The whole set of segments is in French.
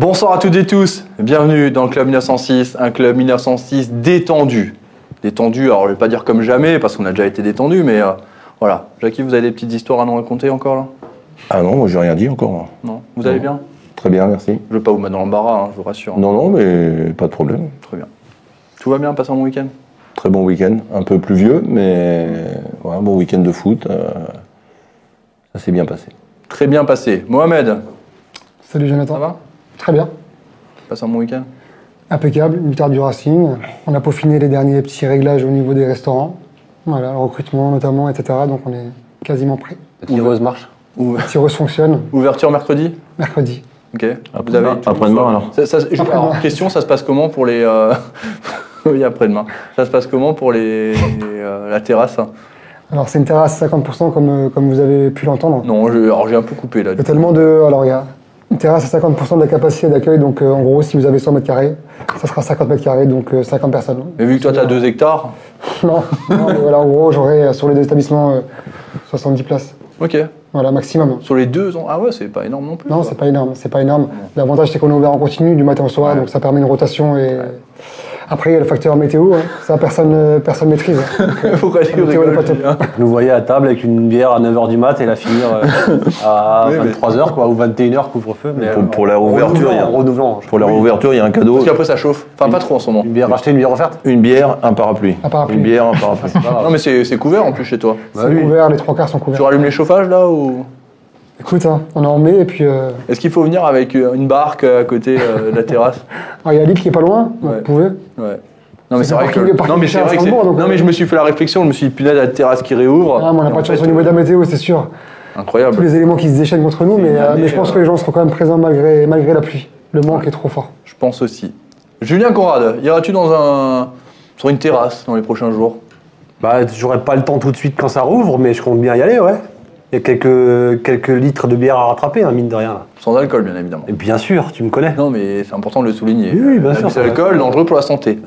Bonsoir à toutes et tous, bienvenue dans le Club 1906, un Club 1906 détendu. Détendu, alors je vais pas dire comme jamais, parce qu'on a déjà été détendu, mais euh, voilà. Jackie, vous avez des petites histoires à nous raconter encore là? Ah non, moi j'ai rien dit encore. Non Vous allez bien? Très bien, merci. Je veux pas vous mettre dans l'embarras, hein, je vous rassure. Non, non, mais pas de problème. Très bien. Tout va bien, passez un bon week-end? Très bon week-end, un peu pluvieux, mais ouais, un bon week-end de foot. euh, ça s'est bien passé. Très bien passé. Mohamed, Salut Jonathan. ça va? Très bien. Passe un bon week-end Impeccable, une victoire du Racing. On a peaufiné les derniers petits réglages au niveau des restaurants. Voilà, le recrutement notamment, etc. Donc on est quasiment prêt. La tireuse marche. Ou- La tireuse fonctionne Ouverture mercredi mercredi. Ok. Après-demain, alors. Ça- ça- je- Après-demain. alors, question, ça se passe comment pour les... euh, oui, après-demain. Ça se passe comment pour les, euh, la terrasse Alors c'est une terrasse 50% comme, euh, comme vous avez pu l'entendre. Non, je- alors j'ai un peu coupé là. Il y a tellement de. Alors il y a une terrasse à 50% de la capacité d'accueil. Donc euh, en gros, si vous avez 100 mètres carrés, ça sera 50 mètres carrés, donc euh, 50 personnes. Mais vu que toi, tu as 2 hectares, Non, non, mais voilà, en gros, j'aurai euh, sur les deux établissements euh, 70 places. ok. Voilà, maximum. Sur les deux ans, ah ouais, c'est pas énorme non plus. Non, c'est pas énorme, c'est pas énorme. L'avantage, c'est qu'on est ouvert en continu du matin au soir, Ouais. donc ça permet une rotation et. Après, il y a le facteur météo, hein. ça personne euh, personne maîtrise. Pourquoi tu rigoles, nous voyez à table avec une bière à 9h du mat et la finir euh, à Oui, mais- 23h quoi, ou 21h couvre-feu. Mais Pour- euh, pour la en réouverture, il y a- renouvelant, en renouvelant. Pour la réouverture, il y a un cadeau Parce qu'après, ça chauffe. Enfin, pas trop en ce moment. Une bière rachetée, une bière offerte une bière, un parapluie. Un parapluie. Une bière, un parapluie. Non, mais c'est couvert en plus chez toi. Bah c'est oui. couvert, les trois quarts sont Tu couverts. rallumes les chauffages là ou? Écoute, hein, on est en mai et puis. euh, Est-ce qu'il faut venir avec euh, une barque euh, à côté euh, de la terrasse? Alors, il y a Lille qui est pas loin, Ouais. vous pouvez. Ouais. Non mais C'est vrai que non mais c'est vrai que donc, non mais je me suis fait la réflexion, je me suis dit punaise la terrasse qui réouvre. Ah, mais on n'a pas de chance au niveau de la météo, c'est sûr. Tous Incroyable. les éléments qui se déchaînent contre nous, mais, une euh, année, mais je pense euh, que les gens seront quand même présents malgré, malgré la pluie. Le manque est trop fort. Je pense aussi. Julien Conrad, iras-tu dans un sur une terrasse dans les prochains jours? Bah, j'aurai pas le temps tout de suite quand ça rouvre, mais je compte bien y aller, ouais. Il y a quelques, quelques litres de bière à rattraper, hein, mine de rien. là. Sans alcool bien évidemment. Et bien sûr, tu me connais. Non mais c'est important de le souligner. Oui, oui, bien sûr, L'abus c'est d'alcool dangereux pour la santé.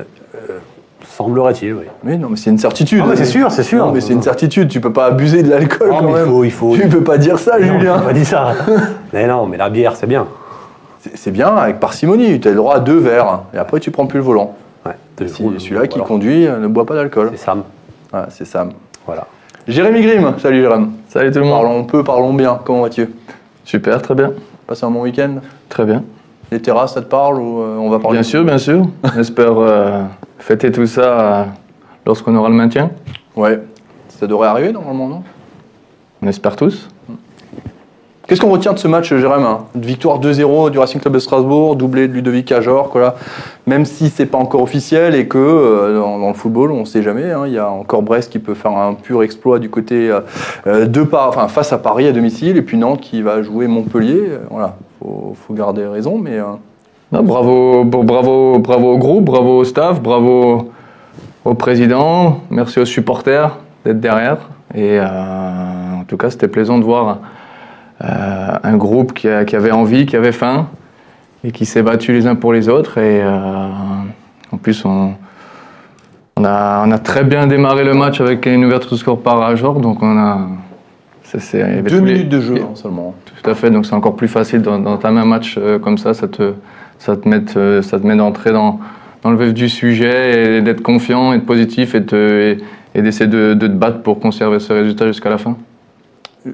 Semblerait-il, oui. Mais non mais c'est une certitude. Ah, mais c'est sûr, c'est sûr. Non, mais c'est une certitude, tu peux pas abuser de l'alcool quand mais il même. faut- il faut- Tu peux pas dire ça Non, Julien. j'ai pas dit ça. mais non, mais la bière, c'est bien. C'est bien avec parcimonie, tu as le droit à deux verres et après tu prends plus le volant. Ouais. Si celui-là qui conduit euh, ne boit pas d'alcool. C'est Sam. Voilà, c'est Sam. Voilà. Jérémy Grimm, salut Jérémy. Salut tout le monde. Parlons peu, parlons bien. Comment vas-tu? Super, très bien. Passé un bon week-end? Très bien. Les terrasses, ça te parle ou euh, on va parler Bien sûr, bien sûr. J'espère euh, fêter tout ça euh, lorsqu'on aura le maintien. Ouais. Ça devrait arriver normalement, non? On espère tous. Qu'est-ce qu'on retient de ce match, Jérémy hein? Victoire 2-0 du Racing Club de Strasbourg, doublé de Ludovic Ajor, voilà. Même si c'est pas encore officiel et que euh, dans, le football, on ne sait jamais. hein, Il y a encore Brest qui peut faire un pur exploit du côté euh, euh, de enfin, face à Paris à domicile, et puis Nantes qui va jouer Montpellier. Euh, Voilà, faut, garder raison, mais Non, bravo, bravo, bravo au groupe, bravo au staff, bravo au président. Merci aux supporters d'être derrière. Et en tout cas, c'était plaisant de voir un groupe qui, a- qui avait envie, qui avait faim et qui s'est battu les uns pour les autres. Et euh, en plus, on, on, a, on a très bien démarré le match avec une ouverture de score par Ajor. Donc on a. deux les- minutes de jeu hein, seulement. tout à fait, donc c'est encore plus facile d'entamer un match euh, comme ça, ça te, ça te met, euh, ça te met d'entrer dans, dans le vif du sujet et d'être confiant, être positif et, te- et, et d'essayer de, de te battre pour conserver ce résultat jusqu'à la fin.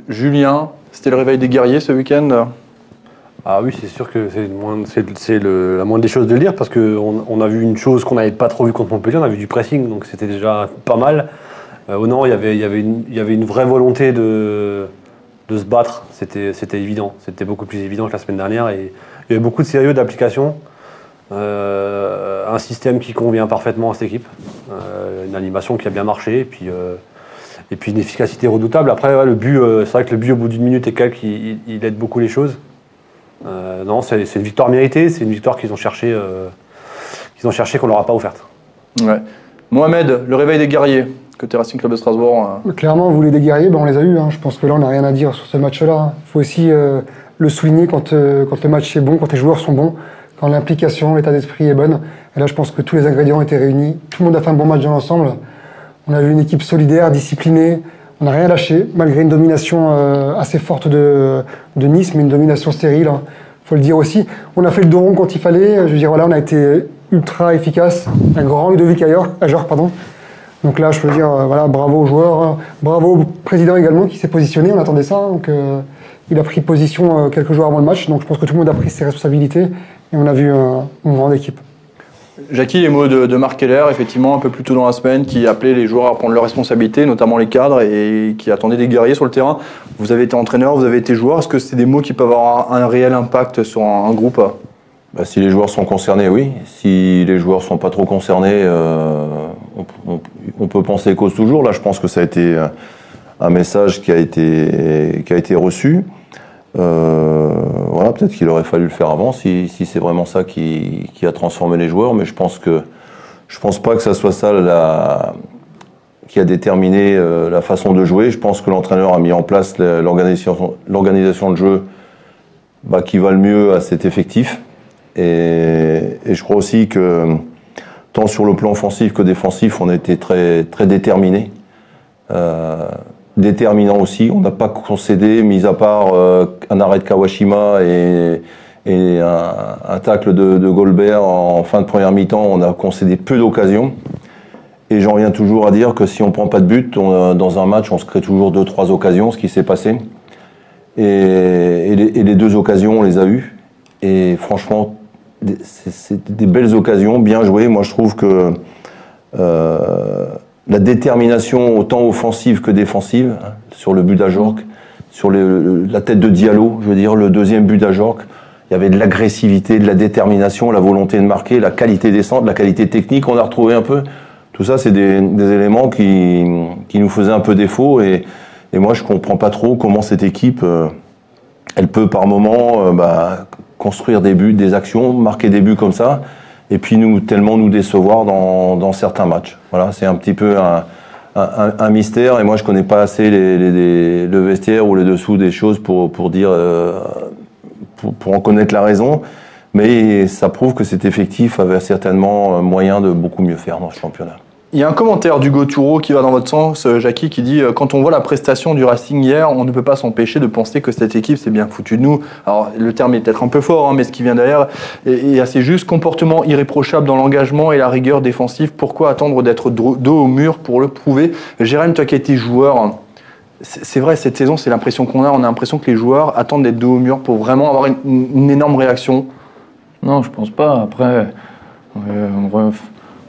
Julien, c'était le réveil des guerriers ce week-end Ah oui, c'est sûr que c'est la moindre des choses de le dire parce qu'on on a vu une chose qu'on n'avait pas trop vu contre Montpellier, on a vu du pressing, donc c'était déjà pas mal. Euh, au Nord, il y avait, une, vraie volonté de, se battre, c'était évident, c'était beaucoup plus évident que la semaine dernière et il y avait beaucoup de sérieux d'application. Euh, un système qui convient parfaitement à cette équipe, euh, une animation qui a bien marché et puis, et puis une efficacité redoutable. Après, ouais, le but, euh, c'est vrai que le but au bout d'une minute et quelques, il, il- il aide beaucoup les choses. Euh, non, c'est c'est une victoire méritée, c'est une victoire qu'ils ont cherché, euh, qu'ils ont cherché qu'on leur a pas offerte. Ouais. Mohamed, le réveil des guerriers, côté Racing Club de Strasbourg. euh, Clairement, vous voulez des guerriers, ben on les a eus. hein. Je pense que là, on n'a rien à dire sur ce match-là. Il faut aussi euh, le souligner quand, euh, quand le match est bon, quand les joueurs sont bons, quand l'implication, l'état d'esprit est bonne. Et là, je pense que tous les ingrédients étaient réunis. Tout le monde a fait un bon match dans l'ensemble. On a vu une équipe solidaire, disciplinée. On n'a rien lâché, malgré une domination euh, assez forte de, de Nice, mais une domination stérile. Il faut le dire aussi. On a fait le dos rond quand il fallait. Je veux dire, voilà, on a été ultra efficace. Un grand Ludovic Ajor, pardon. Donc là, je peux dire, euh, voilà, bravo aux joueurs, hein. bravo au président également qui s'est positionné. On attendait ça. Donc, euh, il a pris position euh, quelques jours avant le match. Donc, je pense que tout le monde a pris ses responsabilités et on a vu un- une grande équipe. Jackie, les mots de, de Marc Keller, effectivement, un peu plus tôt dans la semaine, qui appelait les joueurs à prendre leurs responsabilités, notamment les cadres, et qui attendait des guerriers sur le terrain. Vous avez été entraîneur, vous avez été joueur. Est-ce que c'est des mots qui peuvent avoir un réel impact sur un, groupe? Bah, si les joueurs sont concernés, oui. Si les joueurs sont pas trop concernés, euh, on, peut penser cause toujours. Là, je pense que ça a été un- un message qui a été, qui a été reçu. Euh, voilà, peut-être qu'il aurait fallu le faire avant, si, si c'est vraiment ça qui, qui a transformé les joueurs. Mais je pense que je pense pas que ça soit ça la, qui a déterminé euh, la façon de jouer. Je pense que l'entraîneur a mis en place la- l'organisation, de jeu bah, qui va le mieux à cet effectif. Et, je crois aussi que tant sur le plan offensif que défensif, on a été très, très déterminés. Euh, déterminant aussi, on n'a pas concédé, mis à part euh, un arrêt de Kawashima et, un, tacle de, de Goldberg en fin de première mi-temps, on a concédé peu d'occasions. Et j'en reviens toujours à dire que si on prend pas de but, on, dans un match, on se crée toujours deux, trois occasions, ce qui s'est passé. Et, les, deux occasions, on les a eues. Et franchement, c'est des belles occasions, bien jouées. Moi, je trouve que euh, la détermination, autant offensive que défensive, hein, sur le but d'Ajorc, sur le- la tête de Diallo, je veux dire, le deuxième but d'Ajorc, il y avait de l'agressivité, de la détermination, la volonté de marquer, la qualité des centres, la qualité technique, on a retrouvé un peu. Tout ça, c'est des, des éléments qui, qui nous faisaient un peu défaut. Et, et moi, je comprends pas trop comment cette équipe, euh, elle peut par moment euh, bah, construire des buts, des actions, marquer des buts comme ça, et puis nous tellement nous décevoir dans, dans certains matchs. Voilà, c'est un petit peu un, un, un mystère. Et moi, je connais pas assez les, les- les- le vestiaire ou les dessous des choses pour, pour dire, euh, pour, pour en connaître la raison. Mais ça prouve que cet effectif avait certainement euh, moyen de beaucoup mieux faire dans ce championnat. Il y a un commentaire d'Hugo Touro qui va dans votre sens, euh, Jackie, qui dit euh, Quand on voit la prestation du Racing hier, on ne peut pas s'empêcher de penser que cette équipe s'est bien foutue de nous. Alors, le terme est peut-être un peu fort, hein, mais ce qui vient derrière est, est assez juste. Comportement irréprochable dans l'engagement et la rigueur défensive. Pourquoi attendre d'être dos au mur pour le prouver? Jérém, toi qui as été joueur, c'est vrai, cette saison, c'est l'impression qu'on a. On a l'impression que les joueurs attendent d'être dos au mur pour vraiment avoir une, énorme réaction. Non, je pense pas. Après, euh, on re- on est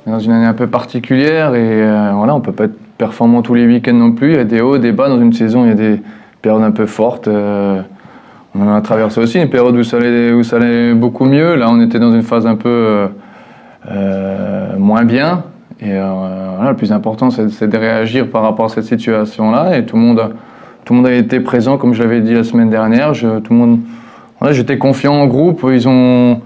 dans une année un peu particulière et euh, voilà, on peut pas être performant tous les week-ends non plus. Il y a des hauts, des bas dans une saison. Il y a des périodes un peu fortes. euh, on a traversé aussi une période où ça allait, beaucoup mieux. Là, on était dans une phase un peu euh, euh, moins bien. Et voilà, le plus important, c'est de réagir par rapport à cette situation-là. Et tout le monde, tout le monde a été présent, comme je l'avais dit la semaine dernière. Tout le monde, voilà, j'étais confiant en groupe. Ils ont,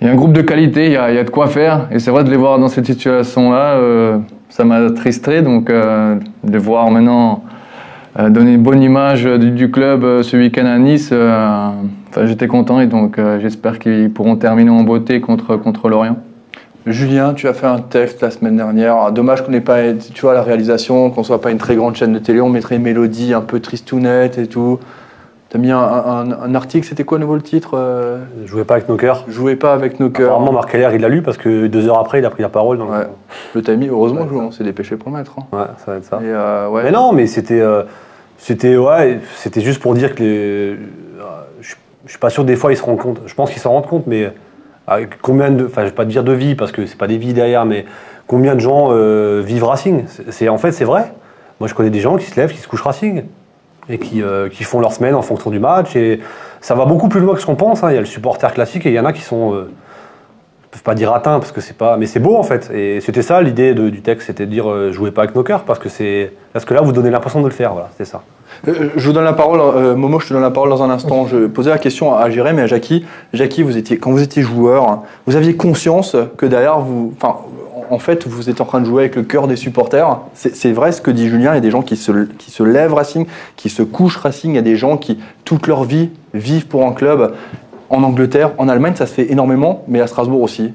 il y a un groupe de qualité, il y a, de quoi faire. Et c'est vrai de les voir dans cette situation-là, euh, ça m'a attristé. Donc, euh, de voir maintenant euh, donner une bonne image du, du club ce week-end à Nice, j'étais content. Et donc, j'espère qu'ils pourront terminer en beauté contre, contre Lorient. Julien, tu as fait un texte la semaine dernière. Ah, Dommage qu'on n'ait pas, tu vois, la réalisation, qu'on soit pas une très grande chaîne de télé. On mettrait une mélodie un peu tristounette et tout. T'as mis un, un- un article, c'était quoi nouveau le titre euh, jouais pas avec nos cœurs. Jouez pas avec nos cœurs. Apparemment, Marc Keller, il l'a lu parce que deux heures après, il a pris la parole. Donc, Ouais. Le timing, heureusement que on s'est dépêché pour le mettre. hein. ouais, ça va être ça. Et, euh, ouais. Mais non, mais c'était, euh, c'était, ouais, c'était juste pour dire que les, euh, je, suis pas sûr des fois ils se rendent compte. Je pense qu'ils s'en rendent compte, mais avec combien de, enfin, je vais pas te dire de vie parce que c'est pas des vies derrière, mais combien de gens vivent Racing? C'est- en fait c'est vrai. Moi, je connais des gens qui se lèvent, qui se couchent Racing et qui, euh, qui font leur semaine en fonction du match et ça va beaucoup plus loin que ce qu'on pense. hein. Il y a le supporter classique et il y en a qui sont euh, peuvent pas dire atteint parce que c'est pas mais c'est beau en fait et c'était ça l'idée du texte c'était de dire euh, jouez pas avec nos cœurs parce que c'est parce que là vous donnez l'impression de le faire voilà c'était ça Euh, je vous donne la parole, euh, Momo, je te donne la parole dans un instant. Je posais la question à Jérém et à Jackie. Jackie, vous étiez, quand vous étiez joueur, vous aviez conscience que derrière, vous, en fait, vous êtes en train de jouer avec le cœur des supporters. C'est vrai ce que dit Julien. Il y a des gens qui se, qui se lèvent Racing, qui se couchent Racing. Il y a des gens qui, toute leur vie, vivent pour un club. En Angleterre, en Allemagne, ça se fait énormément, mais à Strasbourg aussi.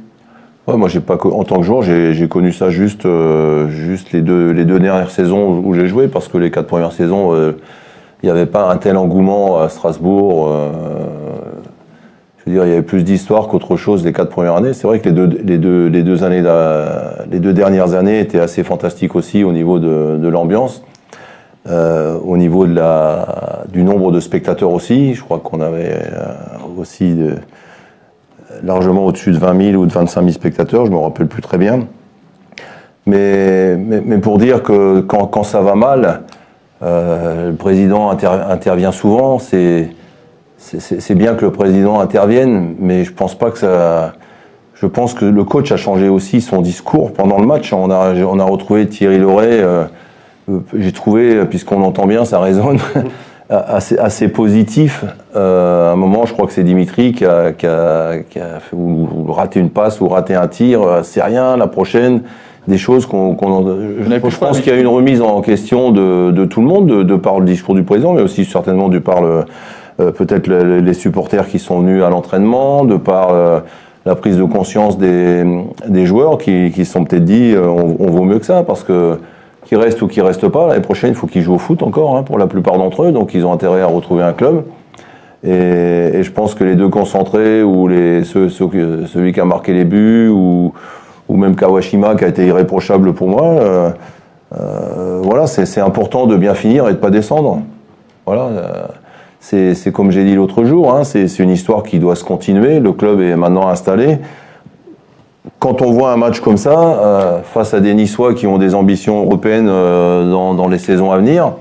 Moi, j'ai pas en tant que joueur, j'ai connu ça juste, euh, juste les deux, les deux dernières saisons où j'ai joué, parce que les quatre premières saisons, euh, il n'y avait pas un tel engouement à Strasbourg. euh, je veux dire, il y avait plus d'histoire qu'autre chose les quatre premières années. C'est vrai que les deux, les deux, les deux années, les deux dernières années étaient assez fantastiques aussi au niveau de, l'ambiance, euh, au niveau de la, du nombre de spectateurs aussi. Je crois qu'on avait euh, aussi largement au-dessus de 20 000 ou de 25 000 spectateurs. Je me rappelle plus très bien. Mais, mais, pour dire que quand, quand ça va mal, euh, le président inter, intervient souvent. C'est c'est bien que le président intervienne, mais je pense pas que ça. Je pense que le coach a changé aussi son discours pendant le match. On a, on a retrouvé Thierry Loret. Euh, J'ai trouvé, puisqu'on entend bien, ça résonne, assez, assez positif. Euh, à un moment, je crois que c'est Dimitri qui a, qui a, qui a fait, ou, ou raté une passe ou raté un tir. Euh, c'est rien. La prochaine, des choses qu'on. qu'on je, je pense qu'il y a une remise en question de, de tout le monde, de, de, par le discours du président, mais aussi certainement du par le euh, peut-être le, les supporters qui sont venus à l'entraînement, de par euh, la prise de conscience des, joueurs qui, qui sont peut-être dit euh, on, vaut mieux que ça parce que qui reste ou qui reste pas. L'année prochaine il faut qu'ils jouent au foot encore hein, pour la plupart d'entre eux. Donc ils ont intérêt à retrouver un club. Et, je pense que les deux concentrés ou celui qui a marqué les buts ou, même Kawashima qui a été irréprochable pour moi euh, euh, voilà c'est important de bien finir et de pas descendre. Voilà euh, c'est comme j'ai dit l'autre jour, hein, c'est une histoire qui doit se continuer. Le club est maintenant installé. Quand on voit un match comme ça, euh, face à des Niçois qui ont des ambitions européennes euh, dans, dans, les saisons à venir,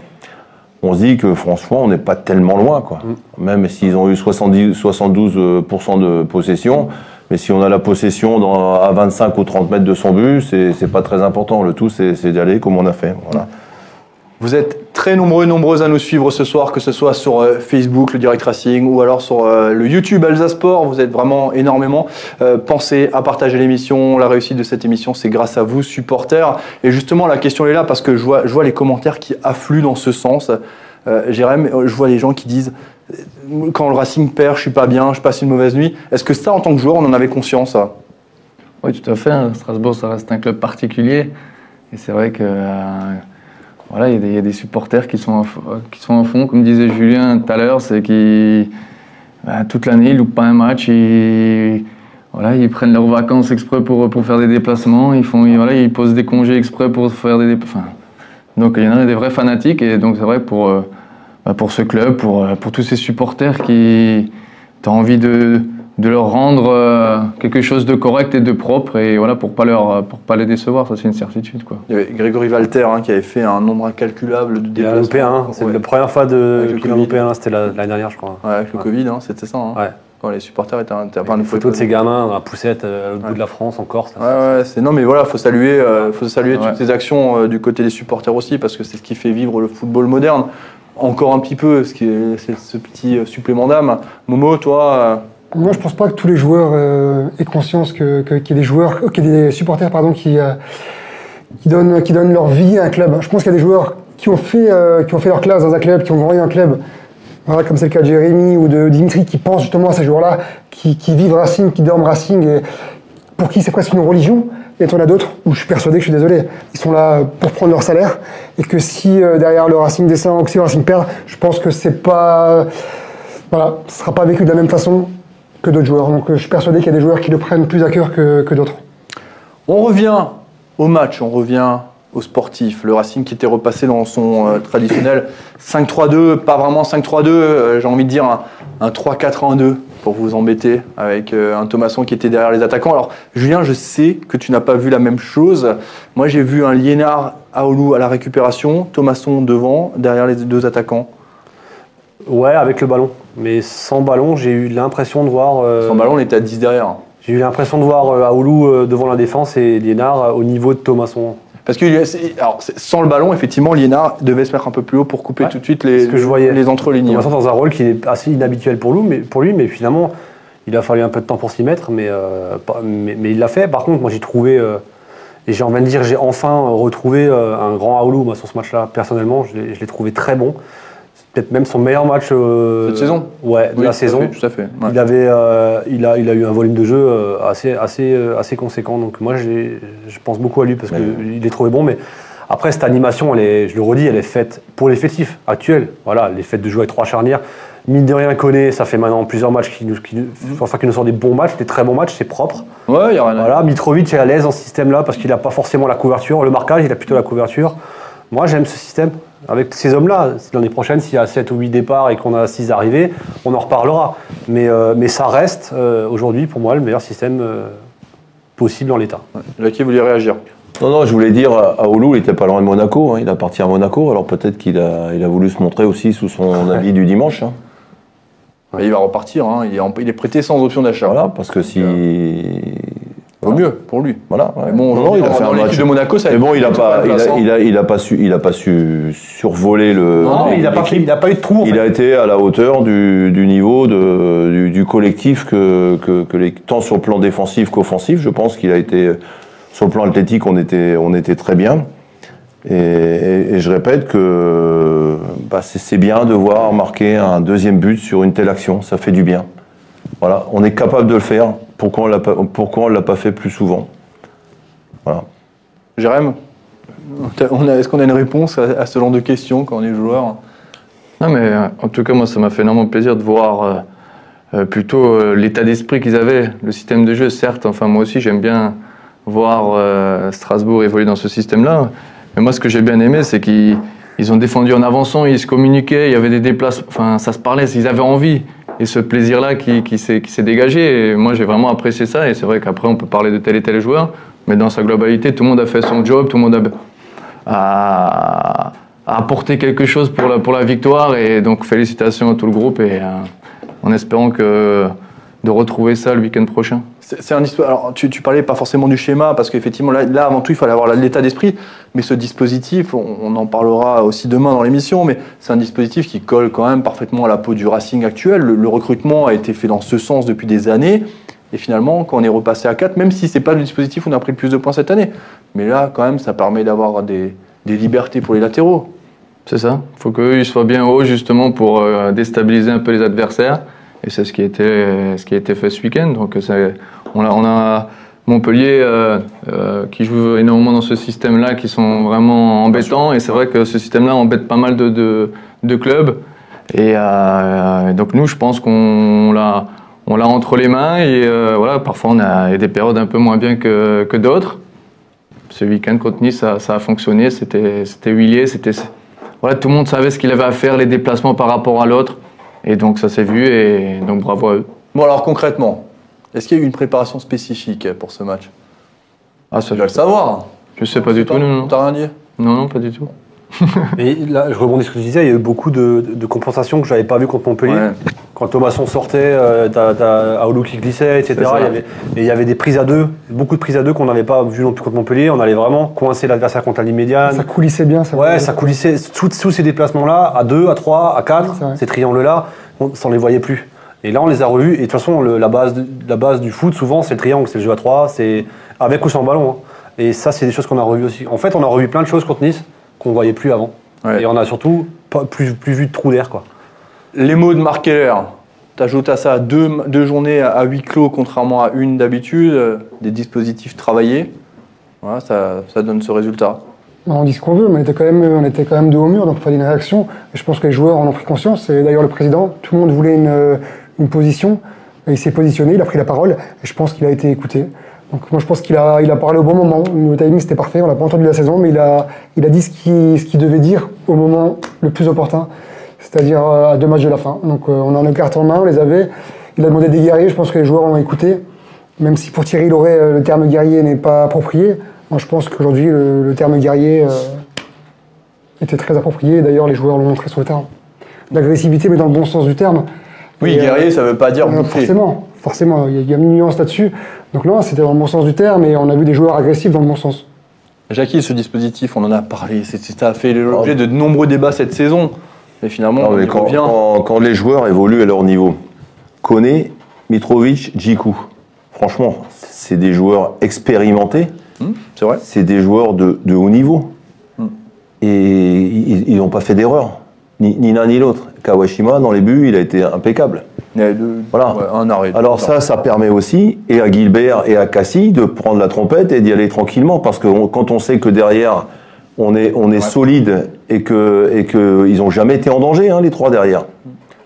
on se dit que franchement, on n'est pas tellement loin. Quoi. Mm. Même s'ils ont eu 70, 72% de possession, mais si on a la possession dans, à 25 ou 30 mètres de son but, c'est pas très important. Le tout, c'est d'y aller comme on a fait. Voilà. Vous êtes très nombreux, nombreuses à nous suivre ce soir, que ce soit sur euh, Facebook, le Direct Racing, ou alors sur euh, le YouTube Alsa Sport. Vous êtes vraiment énormément. Euh, pensez à partager l'émission. La réussite de cette émission, c'est grâce à vous, supporters. Et justement, la question est là parce que je vois, les commentaires qui affluent dans ce sens. Euh, Jérém, je vois les gens qui disent quand le Racing perd, je suis pas bien, je passe une mauvaise nuit. Est-ce que ça, en tant que joueur, on en avait conscience Oui, tout à fait. Strasbourg, ça reste un club particulier. Et c'est vrai que voilà, il y, a des supporters qui sont, qui sont en fond, comme disait Julien tout à l'heure, c'est qui bah, toute l'année ils loupent pas un match, ils, voilà, ils prennent leurs vacances exprès pour, pour faire des déplacements, ils font, voilà, ils posent des congés exprès pour faire des déplacements. Donc il y en a des vrais fanatiques et donc c'est vrai pour, bah, pour ce club, pour, pour tous ces supporters qui ont envie de de leur rendre euh, quelque chose de correct et de propre et voilà pour pas leur pour pas les décevoir ça c'est une certitude quoi. Il y avait Grégory Valter hein, qui avait fait un nombre incalculable de déplacements. C'est ouais. la première fois de qu'il en P1 c'était l'année dernière je crois. Ouais, avec le ouais. Covid hein, c'était ça. Hein. Ouais. Quand les supporters étaient enfin, une photo de ces gamins dans la poussette euh, à l'autre bout de la France en Corse. Ouais ouais c'est non mais voilà faut saluer euh, faut saluer toutes ces actions euh, du côté des supporters aussi parce que c'est ce qui fait vivre le football moderne encore un petit peu ce qui est, ce petit supplément d'âme. Momo toi moi, je pense pas que tous les joueurs euh, aient conscience que, qu'il y a des joueurs, qu'il y a des supporters, pardon, qui, euh, qui, donnent, qui donnent leur vie à un club. Je pense qu'il y a des joueurs qui ont fait, euh, qui ont fait leur classe dans un club, qui ont grandi dans un club, voilà, comme c'est le cas de Jérémy ou de Dimitri, qui pensent justement à ces joueurs-là, qui, qui vivent Racing, qui dorment Racing, et pour qui c'est presque une religion. Et on a d'autres où je suis persuadé que je suis désolé, ils sont là pour prendre leur salaire, et que si euh, derrière le Racing descend ou si le Racing perd, je pense que c'est pas, voilà, ce sera pas vécu de la même façon que d'autres joueurs. Donc je suis persuadé qu'il y a des joueurs qui le prennent plus à cœur que, que d'autres. On revient au match, on revient aux sportifs. Le Racing qui était repassé dans son euh, traditionnel 5-3-2, pas vraiment 5-3-2, euh, j'ai envie de dire un, un 3-4-1-2 pour vous embêter avec euh, un Thomasson qui était derrière les attaquants. Alors Julien, je sais que tu n'as pas vu la même chose. Moi j'ai vu un Liénard Aoulou à la récupération, Thomasson devant, derrière les deux attaquants. Ouais, avec le ballon. Mais sans ballon, j'ai eu l'impression de voir. Euh, sans ballon, on était à 10 derrière. J'ai eu l'impression de voir euh, Aoulou euh, devant la défense et Liénard au niveau de Thomasson. Parce que alors, sans le ballon, effectivement, Liénard devait se mettre un peu plus haut pour couper Ouais. tout de suite les, que je voyais. les entrelignes. Thomasson dans un rôle qui est assez inhabituel pour lui, mais, pour lui, mais finalement, il a fallu un peu de temps pour s'y mettre, mais, pas- mais, mais il l'a fait. Par contre, moi, j'ai trouvé, et j'ai envie de dire, j'ai enfin retrouvé un grand Aoulou moi, sur ce match-là. Personnellement, je l'ai trouvé très bon. Peut-être même son meilleur match. euh, Cette saison Ouais, de Oui, la tout à saison. fait, Tout à fait. ouais. Il, avait, euh, il, a, il a eu un volume de jeu euh, assez, assez, assez conséquent. Donc moi, je pense beaucoup à lui parce qu'il est trouvé bon. Mais après, cette animation, elle est, je le redis, elle est faite pour l'effectif actuel. Voilà, les faits de jouer avec trois charnières. Mine de rien, connaît, ça fait maintenant plusieurs matchs qui nous, qui, enfin, qui nous sortent des bons matchs, des très bons matchs, c'est propre. Ouais, y a rien Voilà, Mitrovic est à l'aise dans ce système-là parce qu'il n'a pas forcément la couverture. Le marquage, il a plutôt la couverture. Moi, j'aime ce système. Avec ces hommes-là, l'année prochaine, s'il y a 7 ou 8 départs et qu'on a 6 arrivées, on en reparlera. Mais, euh, mais ça reste, euh, aujourd'hui, pour moi, le meilleur système euh, possible en l'état. Jackie voulait réagir? Non, non, je voulais dire, Aoulou, il était pas loin de Monaco, hein, il appartient à Monaco, alors peut-être qu'il a, il a voulu se montrer aussi sous son habit du dimanche. hein. Il va repartir, hein. il, est en- il est prêté sans option d'achat. Voilà, parce que si. Vaut mieux pour lui. Voilà, bon, non, non, il a fait un match. de Monaco, ça Mais bon, il a pas, il a, il a, il a pas su, il a pas su survoler le. Non, il n'a pas, fait- il a pas eu de trou. en Il fait. a été à la hauteur du, du niveau de, du, du collectif que, que, que les, tant sur le plan défensif qu'offensif. Je pense qu'il a été sur le plan athlétique, on était, on était très bien. Et, et- et je répète que bah, c'est bien de voir marquer un deuxième but sur une telle action. Ça fait du bien. Voilà, on est capable de le faire. Pourquoi on l'a pas, pourquoi on l'a pas fait plus souvent Voilà. Jérém, est-ce qu'on a une réponse à, à ce genre de questions quand on est joueur? Non, mais euh, en tout cas, moi, ça m'a fait énormément plaisir de voir euh, euh, plutôt euh, l'état d'esprit qu'ils avaient, le système de jeu. Certes, enfin, moi aussi, j'aime bien voir euh, Strasbourg évoluer dans ce système-là. Mais moi, ce que j'ai bien aimé, c'est qu'ils ils ont défendu en avançant, ils se communiquaient, il y avait des déplacements, enfin, ça se parlait, ils avaient envie. Et ce plaisir-là qui, qui s'est dégagé, et moi, j'ai vraiment apprécié ça. Et c'est vrai qu'après, on peut parler de tel et tel joueur, mais dans sa globalité, tout le monde a fait son job, tout le monde a apporter quelque chose pour la, pour la victoire. Et donc, félicitations à tout le groupe et euh, en espérant que de retrouver ça le week-end prochain. C'est un. Alors, tu, tu parlais pas forcément du schéma, parce qu'effectivement, là, là, avant tout, il fallait avoir l'état d'esprit. Mais ce dispositif, on, en parlera aussi demain dans l'émission, mais c'est un dispositif qui colle quand même parfaitement à la peau du Racing actuel. Le, recrutement a été fait dans ce sens depuis des années. Et finalement, quand on est repassé à 4, même si c'est pas le dispositif où on a pris le plus de points cette année, mais là, quand même, ça permet d'avoir des, libertés pour les latéraux. C'est ça. Il faut qu'eux ils soient bien hauts justement pour euh, déstabiliser un peu les adversaires. Et c'est ce qui a ce qui a été fait ce week-end. Donc c'est- on a, on a Montpellier euh, euh, qui joue énormément dans ce système-là, qui sont vraiment embêtants. Et c'est vrai que ce système-là embête pas mal de, clubs. Et euh, donc nous, je pense qu'on l'a, entre les mains. Et voilà, parfois on a des périodes un peu moins bien que, d'autres. Ce week-end contre Nice, ça, ça a fonctionné. C'était, huilé, c'était voilà, tout le monde savait ce qu'il avait à faire, les déplacements par rapport à l'autre. Et donc ça s'est vu et donc bravo à eux. Bon, alors concrètement, est-ce qu'il y a eu une préparation spécifique pour ce match? Ah, ça, Tu dois le savoir. je sais pas du tout, non, non. T'as rien dit? Non, non, pas du tout. Et là, je rebondis sur ce que tu disais, il y a eu beaucoup de, de compensations que j'avais pas vu contre Montpellier. Ouais. Quand Thomasson sortait, euh, t'as, t'as Aoulou qui glissait, etc. C'est ça. Il y avait, et il y avait des prises à deux, beaucoup de prises à deux qu'on n'avait pas vu non plus contre Montpellier. On allait vraiment coincer l'adversaire contre la ligne médiane. Ça coulissait bien. Ça Ouais, ça coulissait. Tous tous ces déplacements-là, à 2, à 3, à 4, C'est vrai. ces triangles-là, on s'en les voyait plus. Et là, on les a revus. Et de toute façon, le- la, base, de- la base du foot, souvent, c'est le triangle, c'est le jeu à 3, c'est avec ou sans ballon. hein. Et ça, c'est des choses qu'on a revues aussi. En fait, on a revu plein de choses contre Nice qu'on voyait plus avant. Ouais. Et on a surtout pas, plus, plus vu de trou d'air, quoi. Les mots de Marc Keller, t'ajoutes à ça deux, deux journées à, huis clos, contrairement à une d'habitude, euh, des dispositifs travaillés. Voilà, ça, ça donne ce résultat. On dit ce qu'on veut, mais on était quand même, on était quand même de haut mur, donc il fallait une réaction. Et je pense que les joueurs en ont pris conscience. Et d'ailleurs, le président, tout le monde voulait une, euh, une position. Il s'est positionné, il a pris la parole. Et je pense qu'il a été écouté. Donc moi, je pense qu'il a, il a parlé au bon moment. Le timing, c'était parfait. On l'a pas entendu la saison, mais il a, il a dit ce qu'il, qu'il devait dire au moment le plus opportun, c'est-à-dire euh, à deux matchs de la fin. Donc euh, on a nos cartes en main, on les avait. Il a demandé des guerriers. Je pense que les joueurs l'ont écouté. Même si pour Thierry Loret, euh, le terme guerrier n'est pas approprié, moi je pense qu'aujourd'hui le, terme guerrier était très approprié. D'ailleurs, les joueurs l'ont montré sur le terrain. L'agressivité, mais dans le bon sens du terme. Oui, Et, euh, guerrier, ça veut pas dire bouffer. forcément, forcément, il y, a- il y a une nuance là-dessus. Donc non, c'était dans le bon sens du terme, et on a vu des joueurs agressifs dans le bon sens. Jackie, ce dispositif, on en a parlé, ça a fait l'objet de nombreux débats cette saison. Et finalement, Non, mais y quand, revient. quand- quand les joueurs évoluent à leur niveau, Koné, Mitrovic, Djikou, franchement, c'est des joueurs expérimentés, Hum, c'est vrai c'est des joueurs de, de haut niveau. Hmm. Et ils n'ont pas fait d'erreur, ni, ni l'un ni l'autre. Kawashima, dans les buts, il a été impeccable. Voilà. ouais, un arrêt. Alors ça, ça permet aussi, et à Gilbert et à Cassie, de prendre la trompette et d'y aller tranquillement, parce que on- quand on sait que derrière, on est, on est solide et que et que ils n'ont jamais été en danger, hein, les trois derrière.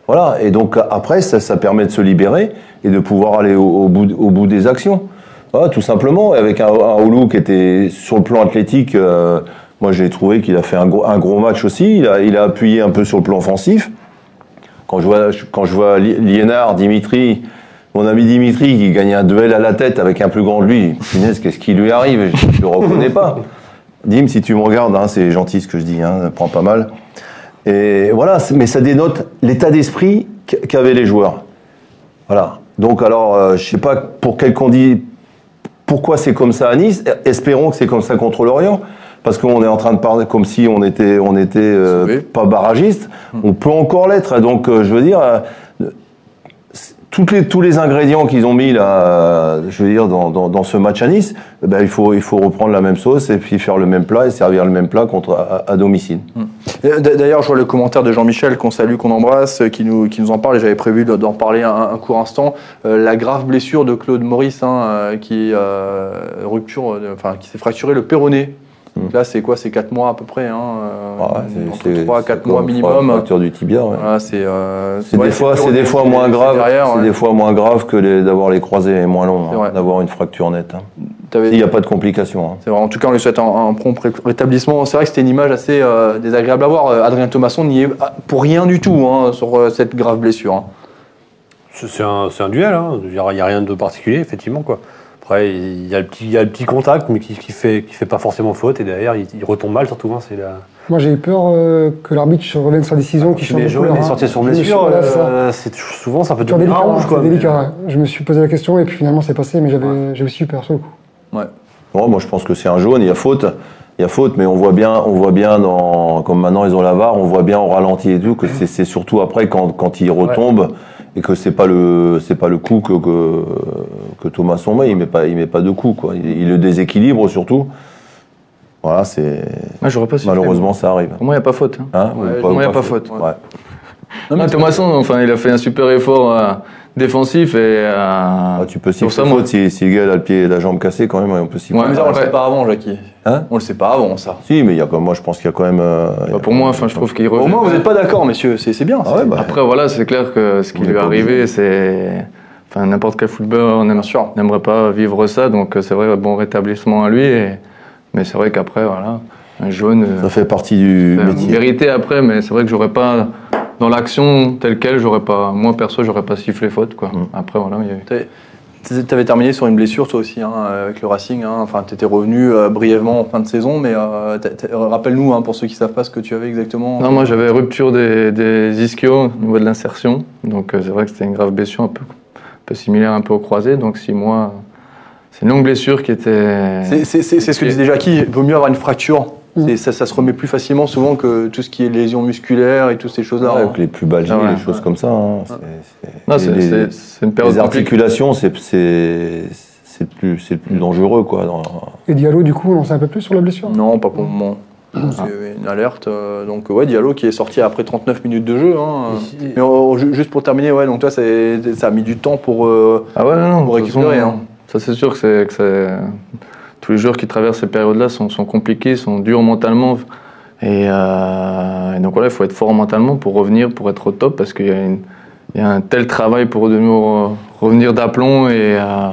Voilà. Et donc après, ça, ça permet de se libérer et de pouvoir aller au, au bout, au bout des actions. Voilà, tout simplement. Et avec un, un Oulu qui était sur le plan athlétique, euh, moi j'ai trouvé qu'il a fait un gros, un gros match aussi. Il a, il a appuyé un peu sur le plan offensif. Quand je vois, quand je vois Dimitri, mon ami Dimitri qui gagne un duel à la tête avec un plus grand de lui, qu'est-ce qui lui arrive? Je ne le reconnais pas. Dim, si tu me regardes, hein, c'est gentil ce que je dis, hein, prends pas mal. Et voilà, mais ça dénote l'état d'esprit qu'- qu'avaient les joueurs. Voilà. Donc alors, euh, je sais pas pour quel condi, pourquoi c'est comme ça à Nice? Espérons que c'est comme ça contre l'Orient, parce qu'on est en train de parler comme si on était, on était euh, pas barragiste. On peut encore l'être. Donc, euh, je veux dire, euh, toutes les, tous les ingrédients qu'ils ont mis là, euh, je veux dire, dans, dans, dans ce match à Nice, eh ben, il faut, il faut reprendre la même sauce et puis faire le même plat et servir le même plat contre à, à domicile. D- D'ailleurs, je vois le commentaire de Jean-Michel qu'on salue, qu'on embrasse, qui nous, qui nous en parle, et j'avais prévu de- d'en parler un, un court instant. Euh, la grave blessure de Claude Maurice, hein, qui, euh, rupture, euh, enfin, qui s'est fracturé le péroné. Donc là, c'est quoi? C'est 4 mois à peu près, hein, euh, Ah ouais, entre c'est- 3 c'est 4 comme mois minimum. Fracture du tibia. ouais. Voilà, c'est euh, ouais, des fois, c'est des moins grave. derrière, C'est ouais. des fois moins grave que d'avoir les croisés et moins longs, hein, d'avoir une fracture nette. hein. Il n'y a pas de complications. hein. Vrai. En tout cas, on lui souhaite un, un prompt ré- rétablissement. C'est vrai que c'était une image assez euh, désagréable à voir. Euh, Adrien Thomasson n'y est ah, pour rien du tout hein, sur euh, cette grave blessure. hein. C'est un, duel, hein. il n'y a, rien de particulier, effectivement. Quoi. Après, il y, a le petit, il y a le petit contact, mais qui ne qui fait, qui fait pas forcément faute, et derrière, il, il retombe mal, surtout. hein, c'est la... Moi, j'ai eu peur euh, que l'arbitre revienne sur la décision qui change les de jaunes, couleur. les hein. sorties sur Je me suis- blessure, euh, c'est souvent, ça peut devenir délicat, rouge. Quoi, mais- délicat. ouais. Je me suis posé la question et puis finalement c'est passé, mais j'avais j'ai aussi eu peur sur le coup. Ouais. Bon, moi, je pense que c'est un jaune. Il y a faute. Il y a faute, mais on voit bien, on voit bien dans, comme maintenant ils ont la VAR, on voit bien au ralenti et tout que c'est c'est surtout après quand, quand il retombe et que c'est pas le c'est pas le coup que que, que Thomasson met. Il met pas il met pas de coup quoi. Il, il le déséquilibre surtout. Voilà, c'est pas sifflé. malheureusement ça arrive. Pour moi, il n'y a pas faute. hein. Hein, Ouais, ou pour moi, y a pas faute. Ouais. Non, mais Ah, Thomasson, enfin, il a fait un super effort euh, défensif et. euh, Ah, tu peux siffler pour ça, faute moi- si, si le gars a le pied et la jambe cassée quand même, on peut siffler. Ouais, Mais ça, on le sait pas avant, Jackie. Hein on le sait pas avant, ça. Si, mais il y a quand moi je pense qu'il y a quand même. euh, bah, pour moi, enfin, je trouve qu'il Au moins, vous n'êtes pas d'accord, messieurs. C'est c'est bien. Ah ouais, bah, Après, voilà, c'est clair que ce qui lui est arrivé, c'est. Enfin, n'importe quel footballeur n'aime- Bien sûr. n'aimerait pas vivre ça, donc euh, c'est vrai, bon rétablissement à lui. et- Mais c'est vrai qu'après, voilà, un jaune. euh, ça fait partie du métier. Vérité après, mais c'est vrai que j'aurais pas. Dans l'action telle quelle, j'aurais pas. Moi, perso, j'aurais pas sifflé faute, quoi. Mm. Après, voilà, il y a eu. T'avais- T'avais terminé sur une blessure, toi aussi, hein, avec le Racing. hein. Enfin, t'étais revenu euh, brièvement en fin de saison, mais euh, rappelle-nous, hein, pour ceux qui savent pas ce que tu avais exactement. Non, moi j'avais rupture des, des ischios au niveau de l'insertion. Donc euh, c'est vrai que c'était une grave blessure un peu, un peu similaire un peu au croisé. Donc six mois, c'est une longue blessure qui était. C'est ce que disait Jackie, il vaut mieux avoir une fracture. Mm. Ça, ça se remet plus facilement souvent que tout ce qui est lésions musculaires et toutes ces choses-là. Ouais, hein. avec les pubalgies, Ah ouais. les choses comme ça. hein, c'est- une période Les compliquée. articulations, c'est c'est c'est le plus plus dangereux quoi. dans- Et Diallo, du coup, on en sait un peu plus sur la blessure? Non, pas pour le moment. C'est une alerte. euh, donc, ouais, Diallo qui est sorti après 39 minutes de jeu. hein. Mais euh, ju- juste pour terminer, ouais, donc toi, ça a mis du temps pour. euh, Ah ouais, non, non, Pour récupérer, façon, hein. Ça c'est sûr que c'est. Tous les joueurs qui traversent ces périodes-là sont, sont compliqués, sont durs mentalement. Et, euh, et donc voilà, il faut être fort mentalement pour revenir, pour être au top, parce qu'il y, a y un tel travail pour de nouveau revenir d'aplomb. Et, euh,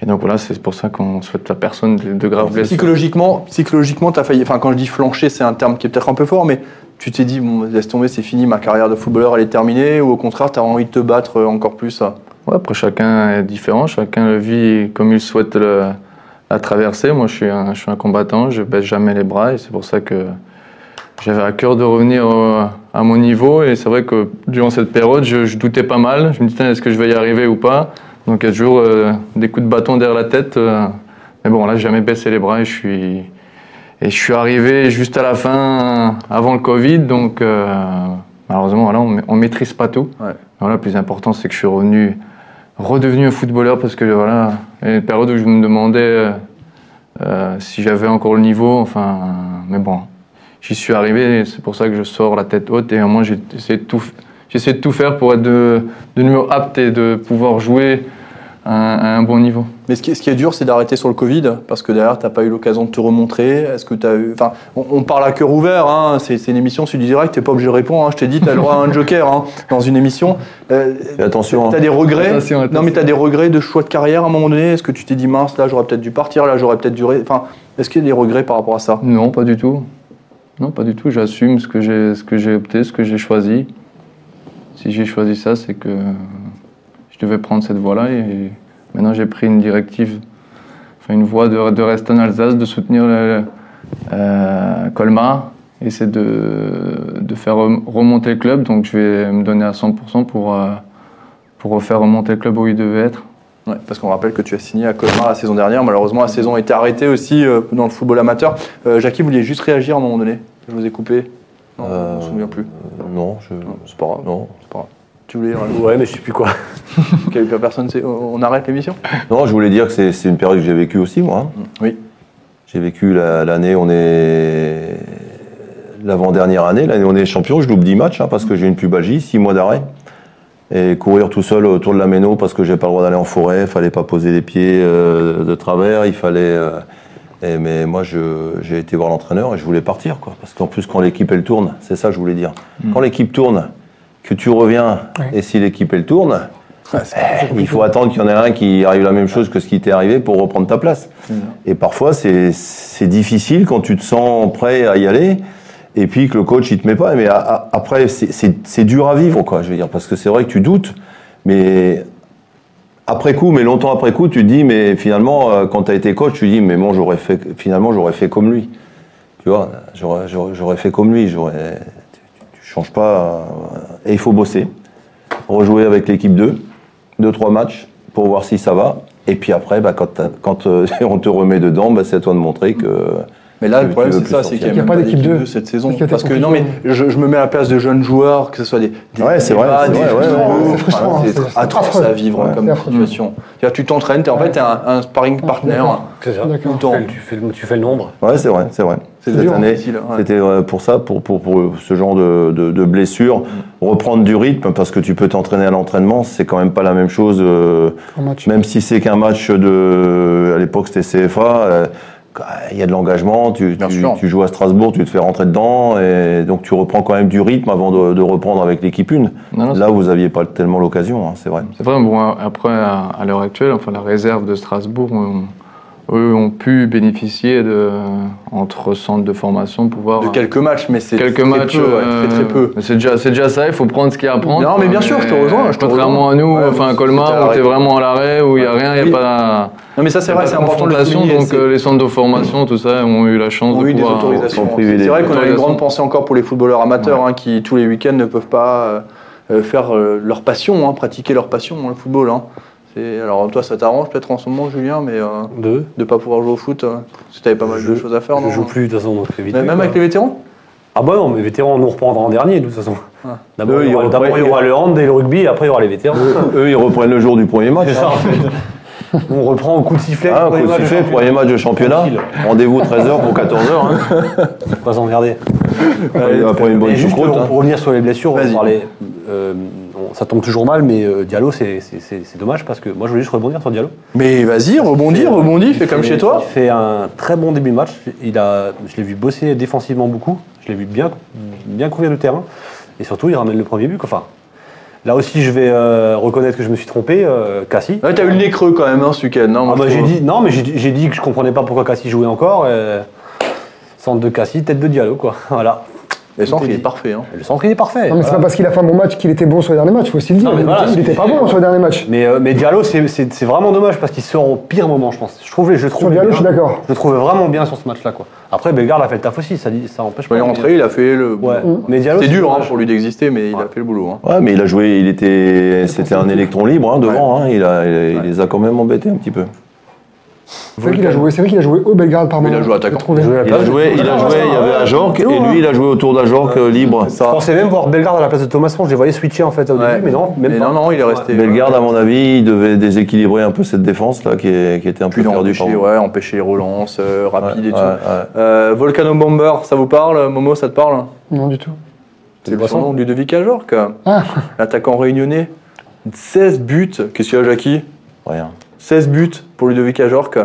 et donc voilà, c'est pour ça qu'on souhaite à personne de, de graves blessures. Psychologiquement, psychologiquement, t'as failli. Enfin, quand je dis flancher, c'est un terme qui est peut-être un peu fort, mais tu t'es dit, bon, laisse tomber, c'est fini, ma carrière de footballeur, elle est terminée, ou au contraire, t'as envie de te battre euh, encore plus? Ça Ouais, après, chacun est différent, chacun le vit comme il souhaite le, la traverser. Moi, je suis, un, je suis un combattant, je baisse jamais les bras et c'est pour ça que j'avais à cœur de revenir à mon niveau. Et c'est vrai que durant cette période, je, je doutais pas mal. Je me disais, est-ce que je vais y arriver ou pas? Donc, il y a toujours euh, des coups de bâton derrière la tête. euh. mais bon, là, j'ai jamais baissé les bras et je suis, et je suis arrivé juste à la fin, avant le Covid. Donc, euh, malheureusement, voilà, on, on maîtrise pas tout. Ouais. Voilà, le plus important, c'est que je suis revenu, redevenu un footballeur parce que voilà, il y a une période où je me demandais euh, euh, si j'avais encore le niveau. Enfin, mais bon, j'y suis arrivé. C'est pour ça que je sors la tête haute et au moins j'ai essayé de tout, j'ai essayé de tout faire pour être de, de nouveau apte et de pouvoir jouer un, à un bon niveau. Mais ce qui, est, ce qui est dur, c'est d'arrêter sur le Covid, parce que derrière, tu n'as pas eu l'occasion de te remontrer. Est-ce que tu as eu. Enfin, on, on parle à cœur ouvert, hein, c'est c'est une émission sur du direct, tu n'es pas obligé de répondre. hein. Je t'ai dit, tu as le droit à un joker hein, dans une émission. Euh, attention. tu as hein. des regrets? Attention, attention. Non, mais tu as des regrets de choix de carrière à un moment donné? Est-ce que tu t'es dit, mince, là, j'aurais peut-être dû partir, là, j'aurais peut-être dû. ré- Enfin, est-ce qu'il y a des regrets par rapport à ça? Non, pas du tout. Non, pas du tout. J'assume ce que j'ai, ce que j'ai opté, ce que j'ai choisi. Si j'ai choisi ça, c'est que devais prendre cette voie-là et maintenant j'ai pris une directive, enfin une voie de, de rester en Alsace, de soutenir le, euh, Colmar et c'est de, de faire rem- remonter le club. Donc je vais me donner à 100% pour, euh, pour refaire remonter le club où il devait être. Ouais, parce qu'on rappelle que tu as signé à Colmar la saison dernière. Malheureusement, la saison a été arrêtée aussi euh, dans le football amateur. Euh, Jackie, vous vouliez juste réagir à un moment donné? Je vous ai coupé Non, je Euh, ne me souviens plus. Non, je. Non, c'est pas grave. Non. c'est pas grave. Tu voulais rajouter Ouais, mais je sais plus quoi. Personne On arrête l'émission? Non, je voulais dire que c'est une période que j'ai vécue aussi, moi. hein. Oui. J'ai vécu la- l'année, on est. L'avant-dernière année, l'année où on est champion, je loupe 10 matchs hein, parce que j'ai une pubalgie, 6 mois d'arrêt. Et courir tout seul autour de la méno parce que j'ai pas le droit d'aller en forêt, il fallait pas poser les pieds euh, de travers, il fallait. euh, et mais moi, j'ai été voir l'entraîneur et je voulais partir, quoi. Parce qu'en plus, quand l'équipe elle tourne, c'est ça que je voulais dire. Quand l'équipe tourne, que tu reviens, Ouais. et si l'équipe elle tourne, il faut attendre qu'il y en ait un qui arrive la même chose que ce qui t'est arrivé pour reprendre ta place. Et parfois, c'est difficile quand tu te sens prêt à y aller et puis que le coach, il te met pas. Mais a- a- après, c'est- dur à vivre, quoi, je veux dire, parce que c'est vrai que tu doutes, mais après coup, mais longtemps après coup, tu te dis, mais finalement, euh, quand tu as été coach, tu te dis, mais bon, j'aurais fait, finalement, j'aurais fait comme lui. Tu vois, j'aurais fait comme lui, j'aurais. Changes pas. euh, et il faut bosser. Rejouer avec l'équipe 2, deux, trois matchs pour voir si ça va. Et puis après, bah, quand, quand euh, on te remet dedans, bah, c'est à toi de montrer que. Mais là, le problème, c'est ça, c'est qu'il n'y a, pas d'équipe d'équipe deux. 2 cette saison. Parce que non, mais je, je me mets à la place de jeunes joueurs, que ce soit des. des Ouais, c'est vrai, c'est hein, atroce affreux. à vivre Ouais, comme situation. Tu t'entraînes, t'es- en fait, tu es un, sparring partner. d'accord. C'est ça. Tu fais, le- nombre. Ouais, c'est vrai, c'est vrai. Ouais. c'était euh, pour ça, pour, pour, pour ce genre de, de, de blessure, reprendre du rythme, parce que tu peux t'entraîner à l'entraînement, c'est quand même pas la même chose. euh, match. même si c'est qu'un match de, à l'époque c'était CFA, euh, il y a de l'engagement, tu, tu, joues à Strasbourg, tu te fais rentrer dedans, et donc tu reprends quand même du rythme avant de, de reprendre avec l'équipe une. Non, non, Là, vous aviez pas tellement l'occasion, hein, c'est vrai. C'est vrai, bon, après, à, à l'heure actuelle, enfin, la réserve de Strasbourg, on- eux ont pu bénéficier de, entre centres de formation, pouvoir. De quelques matchs, mais c'est quelques très matchs. peu, ouais, euh, très très peu. mais C'est déjà, c'est déjà ça, il faut prendre ce qu'il y a à prendre. Non, mais bien sûr, je te rejoins, je te contrairement rejoins. à nous, Ouais, enfin, à Colmar, où tu es vraiment à l'arrêt, où il n'y a rien, il n'y a pas. Non, mais ça, c'est vrai, c'est de important de le souligner. donc euh, les centres de formation, tout ça, ont eu la chance ont de eu des pouvoir. autorisations. sont privés C'est des vrai qu'on a une autorisations. grande pensée encore pour les footballeurs amateurs hein, qui, tous les week-ends, ne peuvent pas euh, euh, faire euh, leur passion, hein, pratiquer leur passion, hein, le football. hein. Alors, toi, ça t'arrange peut-être en ce moment, Julien, mais euh, de ne pas pouvoir jouer au foot, euh, que tu avais pas mal de Je- choses à faire, non Je joue plus de toute façon, donc vite. Même quoi. avec les vétérans? Ah bah non, mais vétérans, on nous reprendra en dernier de toute façon. Ah. D'abord, Eux, il y aura, il y le hand et le rugby, et après il y aura les vétérans. Eux, ils reprennent le jour du premier match. C'est ça en fait. On reprend au coup de sifflet. Ah, coup de sifflet, premier match de championnat. Rendez-vous 13h pour 14h. Hein. On va après une bonne Et juste pour, hein. revenir sur les blessures, on Vas-y. parlait, euh, ça tombe toujours mal, mais euh, Diallo, c'est dommage parce que moi je voulais juste rebondir sur Diallo. Mais vas-y, rebondis, rebondis, fais comme chez toi. Il fait un très bon début de match. Il a, je l'ai vu bosser défensivement beaucoup. Je l'ai vu bien, bien couvrir le terrain. Et surtout, il ramène le premier but. Enfin, là aussi, je vais euh, reconnaître que je me suis trompé. Euh, Cassie. Ouais, t'as eu le nez creux quand même hein, ce week-end. non, Ah bah, j'ai dit, non, mais j'ai dit- j'ai dit que je comprenais pas pourquoi Cassie jouait encore. euh, centre de Cassie, tête de Diallo, quoi. Voilà. Et Tout est qu'il est parfait. hein. Le centre, il est parfait. Non, mais c'est pas parce qu'il a fait un bon match qu'il était bon sur les derniers matchs, faut aussi le dire. Non, mais il, voilà, était- il pas bon sur les derniers matchs. Mais, euh, mais Diallo, c'est- c'est c'est vraiment dommage parce qu'il sort au pire moment, je pense. Je trouvais, je le Sur Diallo, bien. je suis d'accord. Je le trouvais vraiment bien sur ce match-là, quoi. Après, Bellegarde a fait le taf aussi, ça, dit, ça empêche Bah, il est pas. rentré, il a fait le. Ouais. Mm. Mais Diallo, C'est c'est dur hein, pour lui d'exister, mais il a fait le boulot. hein. Ouais, mais il a joué, il était, c'était un électron libre hein, devant. hein, il, a, il, il les a quand même embêtés un petit peu. C'est vrai qu'il a joué, c'est vrai qu'il a joué au Belgrade par Mais il moment. a joué attaquant. Il a joué Il a joué, il a joué, il y avait Ajorc et lui il a joué autour d'Ajorc euh, libre. Je pensais même voir Bellegarde à la place de Thomasson, je les voyais switcher en fait au Ouais. début, mais non, même Mais pas. non, non, il est resté. Bellegarde, à mon avis, il devait déséquilibrer un peu cette défense là qui, est- qui était un peu perdue. moment. ouais, empêcher les relances euh, rapides Ouais, et tout. ouais, ouais. Euh, Volcano Bomber, ça vous parle Momo, ça te parle? Non, du tout. C'est le poisson. surnom de Ludovic Ajorc, Ah, l'attaquant réunionnais. 16 buts. Qu'est-ce qu'il y a, Jackie? Rien. 16 buts pour Ludovic Ajorc.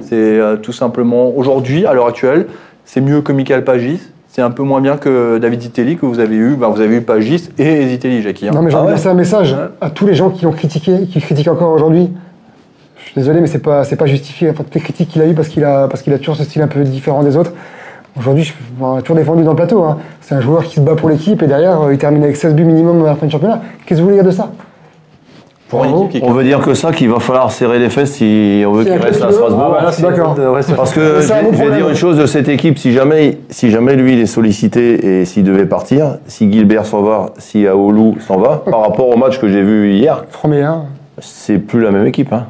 C'est euh, tout simplement, aujourd'hui, à l'heure actuelle, c'est mieux que Michael Pagis. C'est un peu moins bien que David Zitelli que vous avez eu. Bah, vous avez eu Pagis et Zitelli, Jackie. hein. Non, mais j'ai Ah ouais lancer un message à tous les gens qui l'ont critiqué, qui critiquent encore aujourd'hui. Je suis désolé, mais c'est pas, c'est pas justifié. Enfin, toutes les critiques qu'il a eues parce qu'il a, parce qu'il a toujours ce style un peu différent des autres. Aujourd'hui, je on a toujours défendu dans le plateau. hein. C'est un joueur qui se bat pour l'équipe et derrière, euh, il termine avec 16 buts minimum à la fin du championnat. Qu'est-ce que vous voulez dire de ça? Pour une Bravo. équipe qui est On veut dire que ça, qu'il va falloir serrer les fesses si on veut qu'il reste à Strasbourg. Ah, D'accord. Parce que je vais, dire une chose de cette équipe, si jamais, si jamais lui il est sollicité et s'il devait partir, si Gilbert s'en va, si Aoulou s'en va, par rapport au match que j'ai vu hier, c'est plus la même équipe. Hein.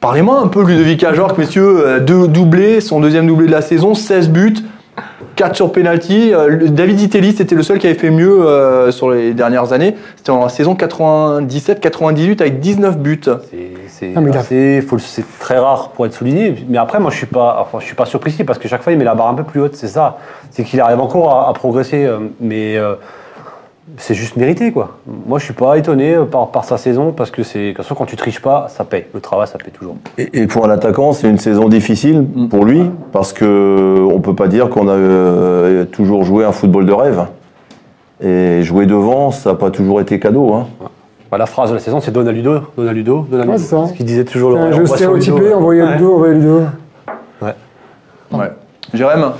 Parlez-moi un peu de Ludovic Ajorc, messieurs. Euh, Deux doublés, son deuxième doublé de la saison, 16 buts, 4 sur penalty. Euh, David Zitelli, c'était le seul qui avait fait mieux euh, sur les dernières années. C'était en saison 97-98 avec 19 buts. C'est- C'est Ah, c'est très rare pour être souligné. Mais après, moi, je suis pas, enfin, je suis pas surpris ici parce que chaque fois, il met la barre un peu plus haute. C'est ça. C'est qu'il arrive encore à, à progresser. euh, Mais euh, c'est juste mérité, quoi. Moi, je suis pas étonné par, par sa saison parce que c'est, façon, quand tu triches pas, ça paye. Le travail, ça paye toujours. Et, et pour un attaquant, c'est une saison difficile pour lui, parce que on peut pas dire qu'on a euh, toujours joué un football de rêve. Et jouer devant, ça n'a pas toujours été cadeau. Hein. Bah, la phrase de la saison, c'est donne à Ludo, donne à Ludo, donne à Ludo. Ouais, c'est ça. Ce qu'il disait toujours. Le- Ludo, stéréotypé, ouais. envoyer Ouais. Ludo, envoyer Ludo. Ouais. Jérém,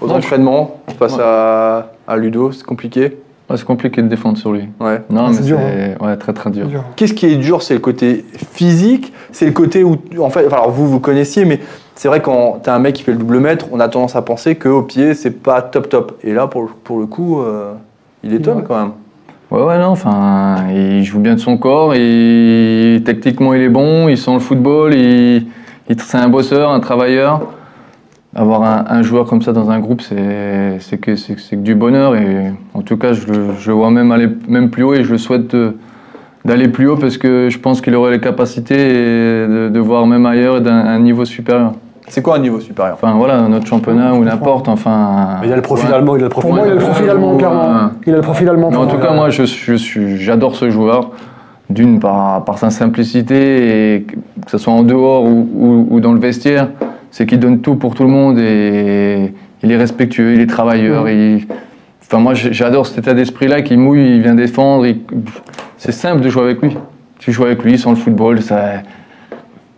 aux Ouais, entraînements, face Ouais. à, à Ludo, c'est compliqué. Ouais, c'est compliqué de défendre sur lui. Ouais. Non, Ah, mais c'est dur, c'est ouais, très très dur. Dur. Qu'est-ce qui est dur C'est le côté physique, c'est le côté où, en fait, alors vous, vous connaissiez, mais c'est vrai quand t'as un mec qui fait le double mètre, on a tendance à penser qu'au pied, c'est pas top top. Et là, pour, le- pour le coup, euh, il étonne Ouais. quand même. Ouais, ouais, non, enfin, il joue bien de son corps, il, techniquement il est bon, il sent le football, il, il- c'est un bosseur, un travailleur. Avoir un, un joueur comme ça dans un groupe, c'est c'est que, que du bonheur. Et en tout cas, je, le- je vois même aller même plus haut et je le souhaite d'aller plus haut parce que je pense qu'il aurait les capacités et de, de voir même ailleurs d'un un niveau supérieur. C'est quoi un niveau supérieur? Enfin voilà, notre championnat ou n'importe, enfin. Mais il a le profil Ouais. allemand, il a le profil Pour moi, il a le profil allemand, clairement. Il a le profil allemand. Mais en tout cas, moi, je, je suis, j'adore ce joueur. D'une, par, par sa simplicité, et que ce soit en dehors ou, ou- ou dans le vestiaire, c'est qu'il donne tout pour tout le monde et il est respectueux, il est travailleur. il- Enfin, moi, j'adore cet état d'esprit-là qui mouille, il vient défendre. il- C'est simple de jouer avec lui. Tu joues avec lui sans le football, ça.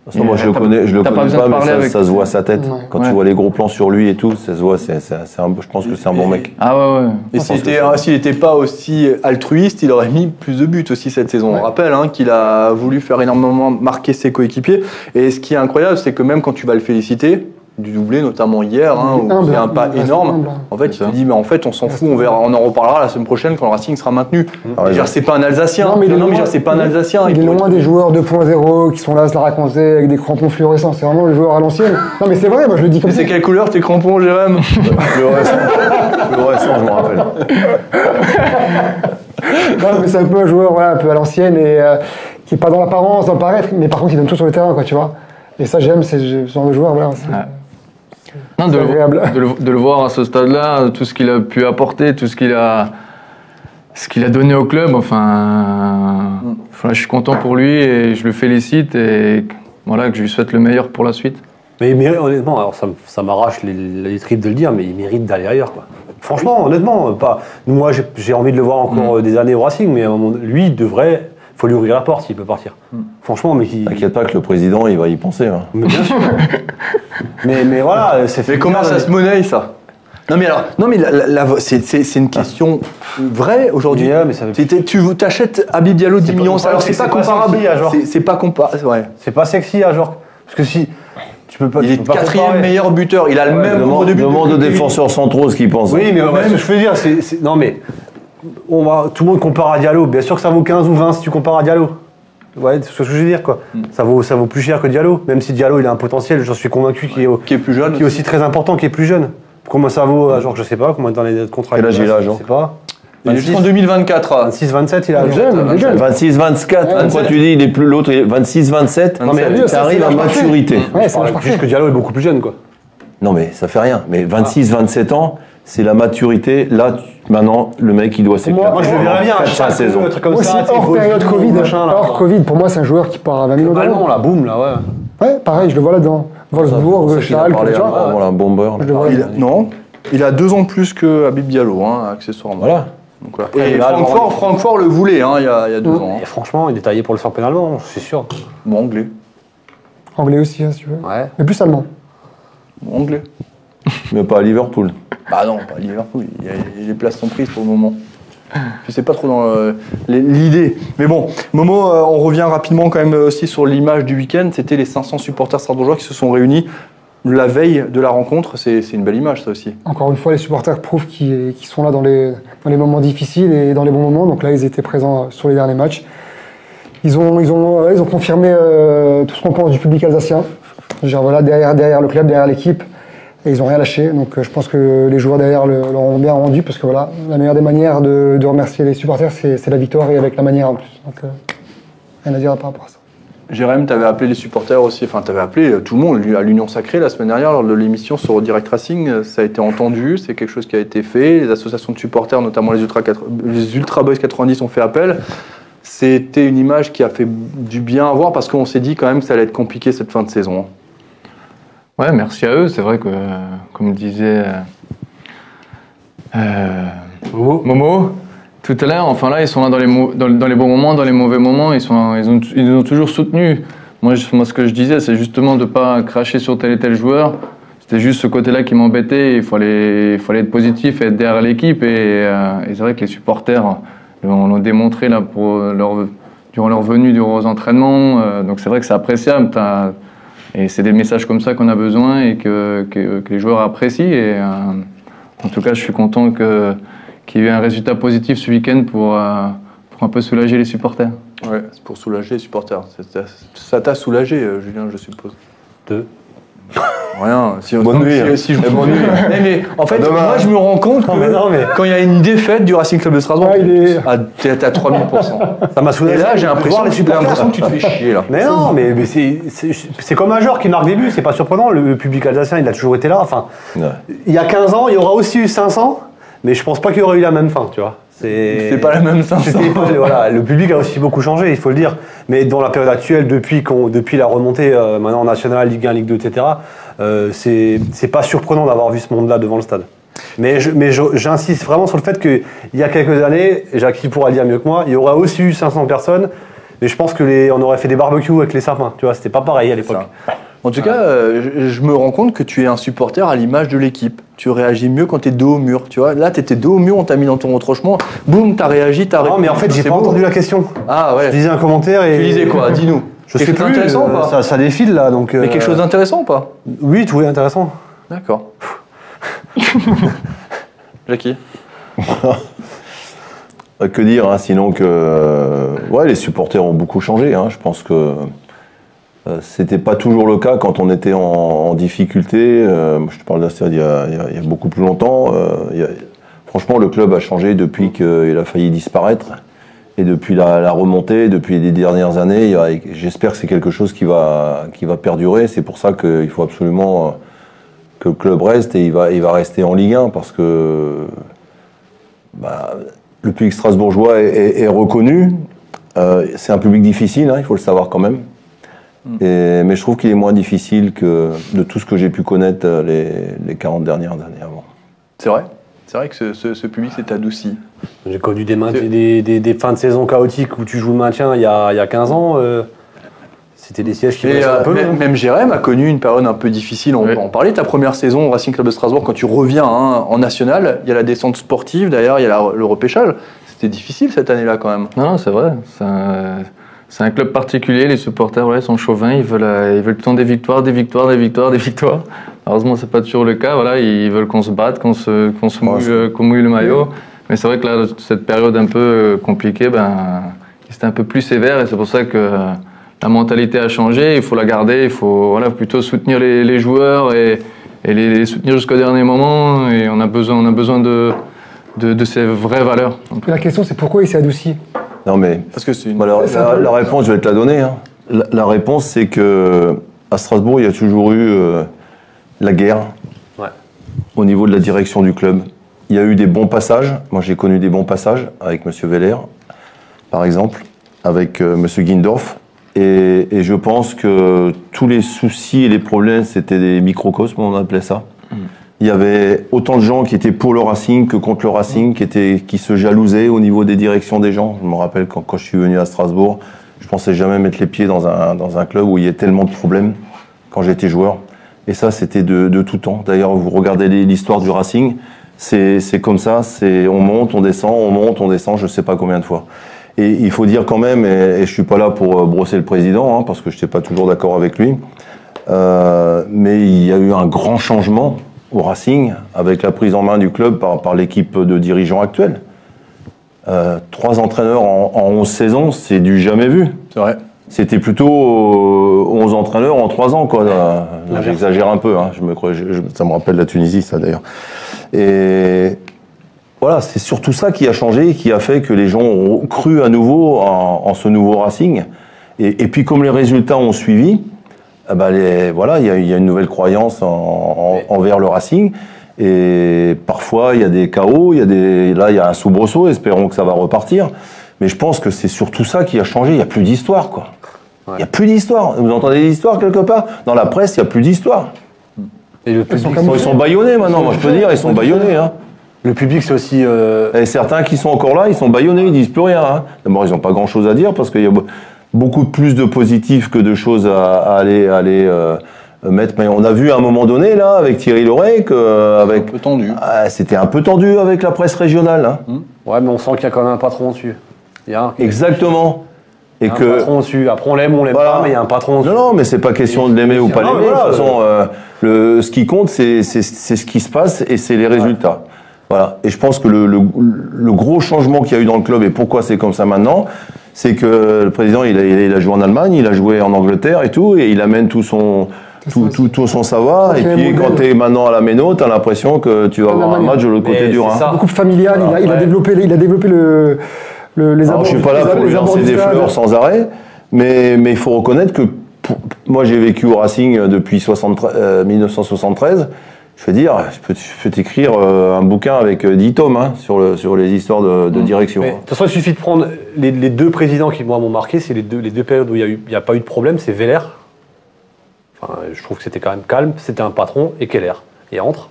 Façon, moi, je le connais, je le pas connais pas, mais ça, avec- ça se voit à sa tête. Ouais. Quand Ouais. tu vois les gros plans sur lui et tout, ça se voit. c'est c'est- c'est un- je pense que c'est un bon mec. Ah ouais, ouais. Et s'il était- s'il n'était pas aussi altruiste, il aurait mis plus de buts aussi cette saison. On rappelle hein, qu'il a voulu faire énormément marquer ses coéquipiers. Et ce qui est incroyable, c'est que même quand tu vas le féliciter, du doublé notamment hier, hein, est où humble, il y a un hein, pas reste énorme, humble. en fait il ça. dit mais en fait on s'en fout, on, verra, on en reparlera la semaine prochaine quand le Racing sera maintenu. Ah, dire, raison. c'est pas un Alsacien. Non, mais il est non, mais c'est pas un Alsacien. Il est loin être- des joueurs 2.0 qui sont là à se la raconter avec des crampons fluorescents. C'est vraiment le joueur à l'ancienne. Non, mais c'est vrai, moi je le dis comme Mais ça. c'est quelle couleur tes crampons, Jérém Fluorescent, Fluorescent, je me rappelle. Non, mais c'est un peu un joueur voilà, un peu à l'ancienne et euh, qui est pas dans l'apparence, dans le paraître, mais par contre il donne tout sur le terrain, quoi, tu vois. Et ça, j'aime, c'est ce genre de joueur, voilà. Non, de, le, agréable. de le- de le voir à ce stade-là, tout ce qu'il a pu apporter, tout ce qu'il a, ce qu'il a donné au club, enfin, voilà, je suis content pour lui et je le félicite et voilà, que je lui souhaite le meilleur pour la suite. Mais il mérite, honnêtement, alors ça, ça m'arrache les, les tripes de le dire, mais il mérite d'aller ailleurs. Quoi. Franchement, honnêtement, pas. Moi, j'ai- envie de le voir encore euh, des années au Racing, mais lui, devrait. Faut lui ouvrir la porte s'il peut partir. Franchement, mais qui. T'inquiète pas que le président, il va y penser. hein. Mais bien sûr. mais, mais voilà, c'est fait. Mais comment ça se monnaie ça? Non mais alors, non mais la- la- la- c'est- une question vraie aujourd'hui. Yeah, mais ça veut- C'est- t'es- Tu t'achètes Habib Diallo 10 pas millions, alors c'est pas comparable. à. C'est- pas comparable. Ouais. C'est pas sexy, hein, genre. Parce que si. Tu peux pas. Il tu est peux quatrième meilleur buteur. Il a le même nombre de buts. demande aux défenseurs centraux ce qu'ils pensent. Oui, mais ouais, Même- ce que je veux dire, c'est- Non, mais. On va, tout le monde compare à Diallo. Bien sûr que ça vaut 15 ou 20 si tu compares à Diallo. Ouais, c'est ce que je veux dire, quoi. Ça, vaut, ça vaut plus cher que Diallo. Même si Diallo, il a un potentiel, j'en suis convaincu, qu'il est, au- Qui est plus jeune. qui est aussi très important, qui est plus jeune. Comment ça vaut, euh, genre, je sais pas, combien dans les contrats Quel âge il a, Je genre sais pas. Il est jusqu'en 2024. 26, 27, il a. Jeune, jeune. 26, 24, pourquoi 27. tu dis il est plus l'autre, il est 26, 27, Non, mais ça, arrive à maturité. Ouais, c'est. Juste que Diallo est beaucoup plus jeune, quoi. Non mais ça fait rien. Mais 26, 27 ans, c'est la maturité. Là, tu- maintenant, le mec, il doit s'éclater. moi, Moi, je le verrais bien, Quatre, chaque cinq saisons. un truc comme Moi aussi, ça. tu sais, hors période Covid, machin, là. hors Covid, pour moi, c'est un joueur qui part à 20 millions Allemand, d'euros. là, boum, là, ouais. Ouais, pareil, je le vois là-dedans. Wolfsburg, Schalke, tu vois. voilà, un bomber. Je le vois. Il a- non, il a deux ans de plus que Habib Diallo, hein, accessoirement. Voilà. Donc, voilà. Après, Et là, Francfort, le- Francfort le voulait hein, il, y a, il y a deux ans. hein. Et franchement, il est taillé pour le faire pénalement, c'est sûr. Bon, anglais. Anglais aussi, hein, si tu veux. Ouais. Mais plus allemand. Bon, anglais. Mais pas à Liverpool. Bah non, pas Liverpool. Il y a- les places sont prises pour le moment. Je sais pas trop dans euh, l'idée. Mais bon, Momo, euh, on revient rapidement quand même aussi sur l'image du week-end. C'était les 500 supporters strasbourgeois qui se sont réunis la veille de la rencontre. C'est une belle image, ça aussi. Encore une fois, les supporters prouvent qu'ils sont là dans les, dans les moments difficiles et dans les bons moments. Donc là, ils étaient présents sur les derniers matchs. Ils ont, ils ont, ils ont confirmé euh, tout ce qu'on pense du public alsacien. Genre, voilà, derrière, derrière le club, derrière l'équipe. Et ils n'ont rien lâché. Donc euh, je pense que les joueurs derrière l'auront bien rendu parce que voilà, la meilleure des manières de, remercier les supporters, c'est la victoire et avec la manière en plus. Donc euh, rien à dire par rapport à ça. Jérém, tu avais appelé les supporters aussi, enfin, tu avais appelé euh, tout le monde à l'Union Sacrée la semaine dernière lors de l'émission sur Direct Racing. Ça a été entendu, c'est quelque chose qui a été fait. Les associations de supporters, notamment les Ultra, 4 les Ultra Boys 90, ont fait appel. C'était une image qui a fait du bien à voir parce qu'on s'est dit quand même que ça allait être compliqué cette fin de saison. Ouais, merci à eux. C'est vrai que, comme disait euh, Momo tout à l'heure, enfin là, ils sont là dans les, dans, dans les bons moments, dans les mauvais moments, ils, sont, ils, ont, ils nous ont toujours soutenus. Moi, je- moi, ce que je disais, c'est justement de ne pas cracher sur tel et tel joueur. C'était juste ce côté-là qui m'embêtait. Il fallait, il fallait être positif et être derrière l'équipe. Et, euh, et c'est vrai que les supporters l'ont l'ont démontré là, pour leur, durant leur venue, durant aux entraînements. Euh, donc c'est vrai que c'est appréciable. T'as- et c'est des messages comme ça qu'on a besoin et que, que, que les joueurs apprécient. Et euh, en tout cas, je suis content qu'il y ait eu un résultat positif ce week-end pour, euh, pour un peu soulager les supporters. Ouais, c'est pour soulager les supporters. Ça t'a soulagé, euh, Julien, je suppose? Deux. Rien. Si, Bonne nuit, hein. si- si je bonne nuit. Mais, mais, en fait, demain. moi, je me rends compte que Non, mais non, mais- quand il y a une défaite du Racing Club de Strasbourg, il est- ah, t'es à 3000%. Ça m'a soulagé. Et là, j'ai de l'impression que tu te fais chier, là. Mais non, mais, mais c'est- c'est c'est comme un joueur qui marque des buts, c'est pas surprenant. Le public alsacien, il a toujours été là. Enfin, Ouais. il y a 15 ans, il y aura aussi eu 500, mais je pense pas qu'il y aurait eu la même fin, tu vois. C'est C'est pas la même 500. C'était pas- voilà, le public a aussi beaucoup changé, il faut le dire. Mais dans la période actuelle, depuis, qu'on- depuis la remontée euh, maintenant en national, Ligue 1, Ligue 2, etc., euh, c'est c'est pas surprenant d'avoir vu ce monde-là devant le stade. Mais je- mais je- j'insiste vraiment sur le fait qu'il y a quelques années, Jacques pourra le dire mieux que moi, il y aurait aussi eu 500 personnes, mais je pense que les, on aurait fait des barbecues avec les sapins. Tu vois, c'était pas pareil à l'époque. En tout cas, euh, je, je me rends compte que tu es un supporter à l'image de l'équipe. Tu réagis mieux quand tu es dos au mur. Tu vois, là, tu étais dos au mur, on t'a mis dans ton retranchement. Boum, t'as réagi, t'as Non, mais en fait, j'ai pas beau. entendu la question. Ah Je ouais. disais un commentaire et. Tu disais quoi? Dis-nous. Je Quelque sais chose plus. d'intéressant ou euh, pas ça, ça défile là, donc. Mais euh, quelque chose d'intéressant ou pas? Oui, tout est intéressant. D'accord. Jackie? Euh, Que dire, hein, sinon que euh, ouais, les supporters ont beaucoup changé. hein. Je pense que euh, c'était pas toujours le cas quand on était en, en difficulté. Euh, je te parle d'un stade il, y a- il y a- il y a beaucoup plus longtemps. Euh, il y a- franchement, le club a changé depuis qu'il a failli disparaître. Et depuis la, la remontée, depuis les dernières années, j'espère que c'est quelque chose qui va, qui va perdurer. C'est pour ça qu'il faut absolument euh, que le club reste et il va, il va rester en Ligue 1 parce que bah, le public strasbourgeois est, est- est reconnu. Euh, c'est un public difficile, hein, il faut le savoir quand même. Et- mais je trouve qu'il est moins difficile que de tout ce que j'ai pu connaître euh, les, les 40 dernières années avant. C'est vrai? C'est vrai que ce, ce- ce public s'est adouci. J'ai connu des, maintien- C'est- des, des- des fins de saison chaotiques où tu joues le maintien il y a, il y a 15 ans. euh, C'était des sièges qui euh, un peu. même, long. même Jérém a connu une période un peu difficile, on Oui. en parler. Ta première saison au Racing Club de Strasbourg, quand tu reviens hein, en national, il y a la descente sportive, d'ailleurs, il y a la- le repêchage. C'était difficile cette année-là quand même. Non, non, c'est vrai. C'est un, c'est un club particulier. Les supporters ils sont chauvins. Ils veulent, euh, ils veulent tout le temps des victoires, des victoires, des victoires, des victoires. Heureusement, c'est pas toujours le cas. Voilà, ils veulent qu'on se batte, qu'on se, qu'on se mouille, c'est- qu'on mouille le maillot. Mais c'est vrai que là, cette période un peu euh, compliquée, ben, c'était un peu plus sévère. Et c'est pour ça que euh, la mentalité a changé. Il faut la garder. Il faut voilà, plutôt soutenir les, les joueurs et, et les, les soutenir jusqu'au dernier moment. Et on a besoin, on a besoin de, de, de ces vraies valeurs. Et la question, c'est pourquoi il s'est adouci? Non mais Parce que c'est une. Bah, la, réponse, je vais te la donner. hein. La, la réponse, c'est que à Strasbourg, il y a toujours eu euh, la guerre Ouais. au niveau de la direction du club. il y a eu des bons passages. Moi, j'ai connu des bons passages avec Monsieur Veller, par exemple, avec euh, Monsieur Guindorf. Et, et je pense que tous les soucis et les problèmes, c'était des microcosmes, on appelait ça. Il y avait autant de gens qui étaient pour le Racing que contre le Racing, qui, étaient, qui se jalousaient au niveau des directions des gens. Je me rappelle quand, quand je suis venu à Strasbourg, je pensais jamais mettre les pieds dans un, dans un club où il y a tellement de problèmes quand j'étais joueur. Et ça, c'était de, tout temps. D'ailleurs, vous regardez l'histoire du Racing, c'est comme ça, on monte, on descend, on monte, on descend, je sais pas combien de fois. Et il faut dire quand même, et, et je suis pas là pour euh, brosser le président, hein, parce que je n'étais pas toujours d'accord avec lui, euh, mais il y a eu un grand changement au Racing avec la prise en main du club par, l'équipe de dirigeants actuels. Euh, trois entraîneurs en, 11 saisons, c'est du jamais vu. C'est vrai. C'était plutôt euh, 11 entraîneurs en 3 ans, quoi. Là, J'exagère un peu, hein. je me, crois- je- je- ça me rappelle la Tunisie, ça d'ailleurs. Et voilà, c'est surtout ça qui a changé, qui a fait que les gens ont cru à nouveau en, en ce nouveau Racing. Et, et puis comme les résultats ont suivi, eh ben, les- voilà, il y, a- il y a une nouvelle croyance en- en- envers le Racing. Et parfois, il y a des chaos, il y a des, là, il y a un soubresaut, espérons que ça va repartir. Mais je pense que c'est surtout ça qui a changé. Il n'y a plus d'histoire, quoi. Il n'y a plus d'histoire. Vous entendez des histoires quelque part? Dans la presse, il n'y a plus d'histoire. Et le Ils sont public, Ils sont bâillonnés maintenant, moi je peux dire, ils sont bâillonnés. Hein. le public c'est aussi. euh, Et certains qui sont encore là, ils sont bâillonnés, ils disent plus rien. hein. D'abord, ils n'ont pas grand chose à dire parce qu'il y a be- beaucoup plus de positifs que de choses à, à aller, à aller euh, mettre. Mais on a vu à un moment donné, là, avec Thierry Loret, que euh, avec, Un peu tendu. Ah, c'était un peu tendu avec la presse régionale. hein. Ouais, mais on sent qu'il y a quand même un patron dessus. Il y a un, Exactement. Et il un que. patron dessus. Après, on l'aime, on l'aime Voilà. pas, mais il y a un patron dessus. Non, non, mais c'est pas question de l'aimer ou pas l'aimer. voilà, de toute façon, euh, le, ce qui compte, c'est ce qui se passe et c'est les résultats. Voilà. Et je pense que le, le, le gros changement qu'il y a eu dans le club et pourquoi c'est comme ça maintenant, c'est que le président, il a, il a joué en Allemagne, il a joué en Angleterre et tout, et il amène tout son, tout, tout, tout son savoir. Et puis quand tu es maintenant à la Méno, tu as l'impression que tu vas avoir un match de l'autre côté du c'est Rhin. ça. Beaucoup familial, il a, il a développé, il a développé le, le- les Alors, je suis pas là pour lui lancer des fleurs sans arrêt, mais mais il faut reconnaître que pour- moi j'ai vécu au Racing euh, depuis 73, euh, 1973. Je veux dire, je peux, je peux t'écrire euh, un bouquin avec euh, 10 tomes hein, sur, le, sur les histoires de, de direction. De toute façon, il suffit de prendre les, les deux présidents qui, moi, m'ont marqué. C'est les deux, les deux périodes où il n'y a, eu- il y a pas eu de problème. C'est Veller. Enfin, je trouve que c'était quand même calme. C'était un patron et Keller. Et entre,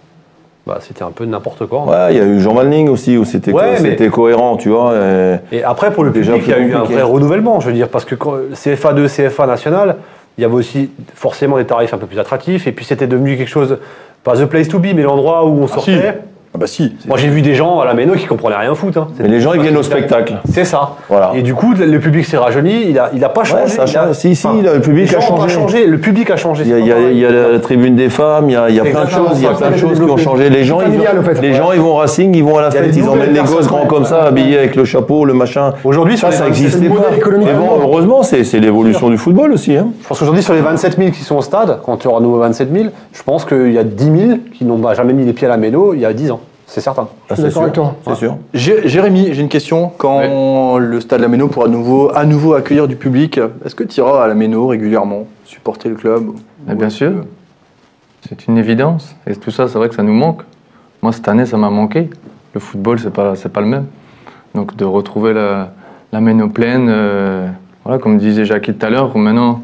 bah, c'était un peu n'importe quoi. Ouais, il y a eu Jean Malning aussi où c'était Ouais, co- mais- c'était cohérent, tu vois. et- Et après, pour le Déjà public, il y a eu un vrai renouvellement, je veux dire, parce que quand- CFA2, CFA national, il y avait aussi forcément des tarifs un peu plus attractifs, et puis c'était devenu quelque chose, pas the place to be, mais l'endroit où on si. sortait. Ah bah si. Moi, j'ai vu des gens à la Méno qui comprenaient rien au foot. hein. Mais les gens ils viennent au spectacle. C'est ça. Voilà. Et du coup, le public s'est rajeuni, il a, il a pas changé. ça il a- change. Si, si, enfin, le public a changé. changé. Le public a changé. Il y a, c'est il y a- pas il y a pareil. la tribune des femmes, il y a, il y a C'est plein de choses, il y a ça, plein de ça, choses qui ont changé. Les gens, ils, fait. les gens, ils vont au Racing, ils vont à la fête, ils emmènent les gosses grands comme ça, habillés avec le chapeau, le machin. Aujourd'hui, Ça, ça 27 existait c'est le pas. Mais bon, heureusement, c'est l'évolution du football aussi. Hein. Je pense qu'aujourd'hui, sur les 27 000 qui sont au stade, quand tu auras nouveau 27 000, je pense qu'il y a 10 000 qui n'ont pas jamais mis les pieds à la Méno il y a 10 ans. C'est certain. Ah, c'est sûr. C'est Jérémy, j'ai une question. Quand le stade La Méno pourra à nouveau, à nouveau accueillir du public, est-ce que tu iras à La Méno régulièrement, supporter le club bien sûr. que- C'est une évidence. Et tout ça, c'est vrai que ça nous manque. Moi, cette année, ça m'a manqué. Le football, c'est pas, c'est pas le même. Donc, de retrouver la, la méno pleine, euh, voilà, comme disait Jackie tout à l'heure, maintenant,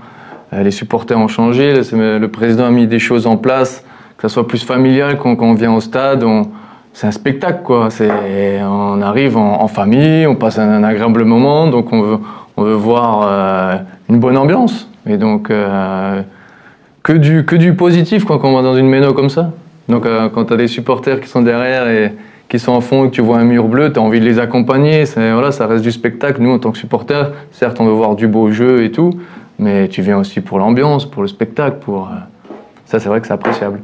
euh, les supporters ont changé. Le, le président a mis des choses en place, que ça soit plus familial quand, quand on vient au stade. on- c'est un spectacle, quoi. On arrive en, famille, on passe un, agréable moment, donc on veut, on veut voir euh, une bonne ambiance. Et donc, euh, que du, que du positif quoi, quand on va dans une méno comme ça. Donc euh, quand tu as des supporters qui sont derrière et qui sont en fond et que tu vois un mur bleu, tu as envie de les accompagner. Voilà, ça reste du spectacle. Nous, en tant que supporters, certes, on veut voir du beau jeu et tout, mais tu viens aussi pour l'ambiance, pour le spectacle. pour Ça, c'est vrai que c'est appréciable.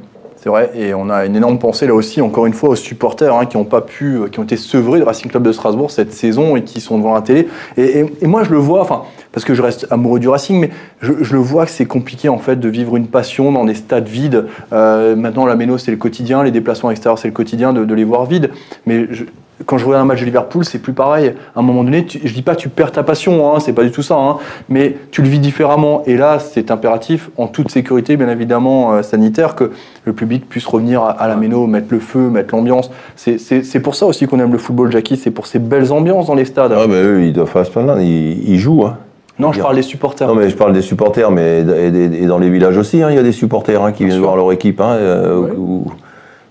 C'est vrai, et on a une énorme pensée là aussi, encore une fois, aux supporters hein, qui ont pas pu, qui ont été sevrés du Racing Club de Strasbourg cette saison et qui sont devant la télé. Et, moi, je le vois, enfin, parce que je reste amoureux du Racing, mais je, je le vois que c'est compliqué en fait de vivre une passion dans des stades vides. Euh, maintenant, la Méno, c'est le quotidien, les déplacements extérieurs, c'est le quotidien de, de les voir vides. Mais je- quand je regarde un match de Liverpool, c'est plus pareil. À un moment donné, tu, je dis pas tu perds ta passion, hein, c'est pas du tout ça, hein, mais tu le vis différemment. Et là, c'est impératif, en toute sécurité, bien évidemment, euh, sanitaire, que le public puisse revenir à, à la méno, mettre le feu, mettre l'ambiance. C'est- pour ça aussi qu'on aime le football, Jackie, c'est pour ces belles ambiances dans les stades. Ah, mais eux, ils doivent faire ce plan-là. Ils, ils jouent. Hein. non, je parle des supporters. Non, mais je parle des supporters, mais et, et- et dans les villages aussi, hein, il y a des supporters qui viennent sûr. voir leur équipe. Euh, où-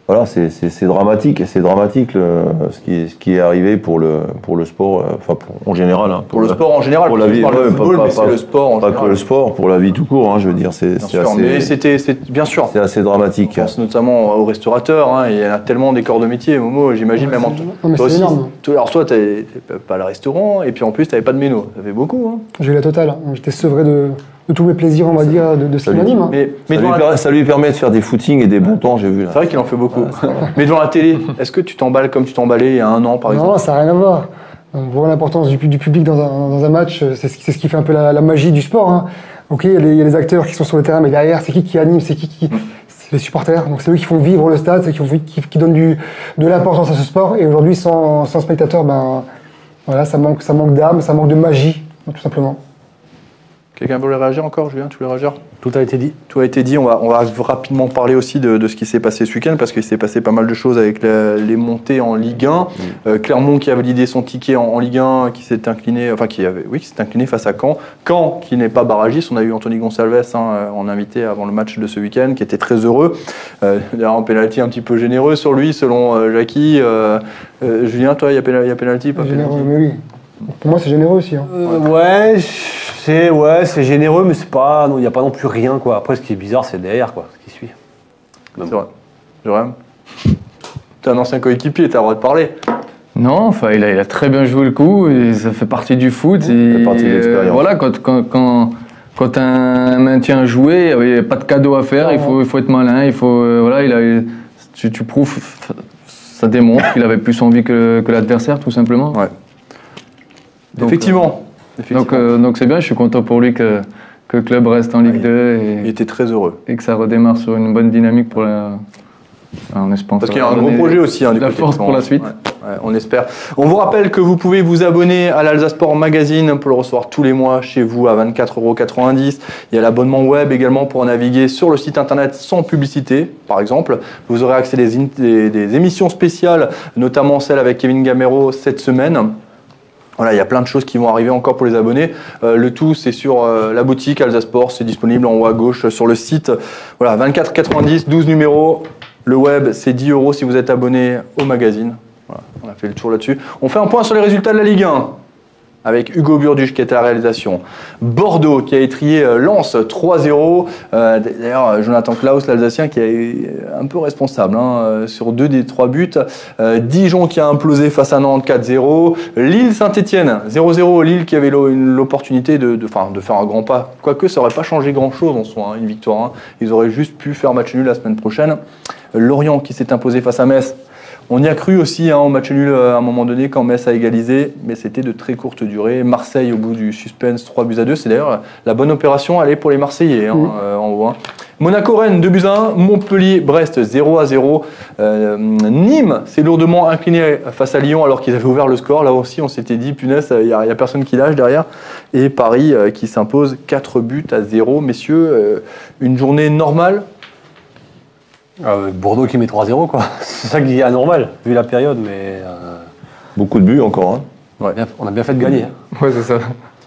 voilà, c'est- dramatique, c'est dramatique le- ce, qui est, ce qui est arrivé pour le, pour le sport, euh, enfin pour- en général. hein, Pour le sport en général, pour la vie, parle ouais, pas- football, pas- mais c'est pas- le sport en Pas que le sport, pour la vie tout court, hein, je veux dire, c'est assez, c'était, c'est bien sûr. c'est assez dramatique. Je pense notamment aux restaurateurs, hein, il y en a tellement des corps de métier, Momo, j'imagine même en c'est- non, mais toi c'est aussi. énorme. Toi, alors toi, t'avais t'avais pas le restaurant, et puis en plus, t'avais pas de méno. Ça fait beaucoup. Hein. J'ai eu la totale. hein. J'étais sevré de, de tous mes plaisirs, on va dire, de, de ce qui m'anime. hein. Mais, mais Ça lui, devant la- per- ça lui permet de faire des footings et des bons temps, j'ai vu. c'est vrai qu'il en fait beaucoup. mais devant la télé, est-ce que tu t'emballes comme tu t'emballais il y a un an, par Non, exemple? ça n'a rien à voir. On voit l'importance du, pu- du public dans un, dans un match, c'est ce, ce qui fait un peu la, la magie du sport. hein. Ok, il y, a les- il y a les acteurs qui sont sur le terrain, mais derrière, c'est qui qui anime, c'est qui qui. C'est les supporters. Donc c'est eux qui font vivre le stade, c'est eux qui, font- qui, qui donnent du, de l'importance à ce sport. Et aujourd'hui, sans, sans spectateurs, ben, voilà, ça manque, ça manque d'âme, ça manque de magie, tout simplement. Quelqu'un voulait réagir encore, Julien Tu voulais réagir? Tout a été dit. Tout a été dit, on va, on va rapidement parler aussi de, de ce qui s'est passé ce week-end, parce qu'il s'est passé pas mal de choses avec la- les montées en Ligue 1. Euh, Clermont qui a validé son ticket en, en Ligue 1, qui s'est incliné, enfin qui avait, oui, qui s'est incliné face à Caen. Caen qui n'est pas barragiste, on a eu Anthony Gonçalves hein, en invité avant le match de ce week-end, qui était très heureux. Euh, D'ailleurs, un penalty un petit peu généreux sur lui, selon euh, Jackie. Euh, euh, Julien, toi, il y a penalty, pas Généreux, mais oui. Pour moi, c'est généreux aussi. hein. Euh, ouais, c'est ouais, c'est généreux, mais c'est pas, il n'y a pas non plus rien quoi. Après, ce qui est bizarre, c'est derrière quoi, ce qui suit. C'est vrai. Jérôme T'es un ancien coéquipier, t'as le droit de parler. Non, enfin, il a, il a très bien joué le coup, et ça fait partie du foot. fait et, partie de l'expérience. euh, voilà, quand, quand, quand, quand un maintien joué, il n'y a pas de cadeau à faire, il faut, il faut être malin, il faut. euh, voilà, il a, tu, tu prouves, ça démontre qu'il avait plus envie que, que l'adversaire, tout simplement. Ouais. Donc, Effectivement. Donc euh, donc c'est bien, je suis content pour lui que, que le club reste en Ligue 2 Il et, était très heureux. et que ça redémarre sur une bonne dynamique pour la. on espère Parce qu'il y a un gros projet aussi. Hein, du la côté force pour la suite. Ouais, ouais, on espère. On vous rappelle que vous pouvez vous abonner à l'Alsace Sport Magazine pour le recevoir tous les mois chez vous à 24,90€. Il y a l'abonnement web également pour naviguer sur le site internet sans publicité, par exemple. Vous aurez accès à des, in- des- des émissions spéciales, notamment celle avec Kevin Gamero cette semaine. Voilà, il y a plein de choses qui vont arriver encore pour les abonnés. Euh, le tout, c'est sur euh, la boutique Alsace Sport. C'est disponible en haut à gauche euh, sur le site. Voilà, 24,90, 12 numéros. Le web, c'est 10 euros si vous êtes abonné au magazine. Voilà, on a fait le tour là-dessus. On fait un point sur les résultats de la Ligue 1 avec Hugo Burduche qui était à la réalisation. Bordeaux qui a étrié euh, Lens 3-0. Euh, D'ailleurs, Jonathan Klaus, l'Alsacien, qui est un peu responsable hein, euh, sur deux des trois buts. Dijon qui a implosé face à Nantes 4-0. Lille Saint-Etienne 0-0. Lille qui avait l'opportunité de faire un grand pas. Quoique ça n'aurait pas changé grand-chose en soi, hein, une victoire. hein. Ils auraient juste pu faire match nul la semaine prochaine. Lorient qui s'est imposé face à Metz. On y a cru aussi hein, au match nul euh, à un moment donné quand Metz a égalisé, mais c'était de très courte durée. Marseille au bout du suspense, 3 buts à 2. C'est d'ailleurs la bonne opération allée pour les Marseillais hein, Mhm. euh, en haut. hein. Monaco-Rennes 2 buts à 1. Montpellier-Brest 0 à 0. Euh, Nîmes s'est lourdement incliné face à Lyon alors qu'ils avaient ouvert le score. Là aussi, on s'était dit, punaise, il n'y a, personne qui lâche derrière. Et Paris euh, qui s'impose 4 buts à 0. Messieurs, une journée normale Euh, Bordeaux qui met 3-0 quoi. C'est ça qui est anormal vu la période, mais euh, Beaucoup de buts encore. Hein. on, a bien, on a bien fait de gagner. hein. Ouais, c'est ça.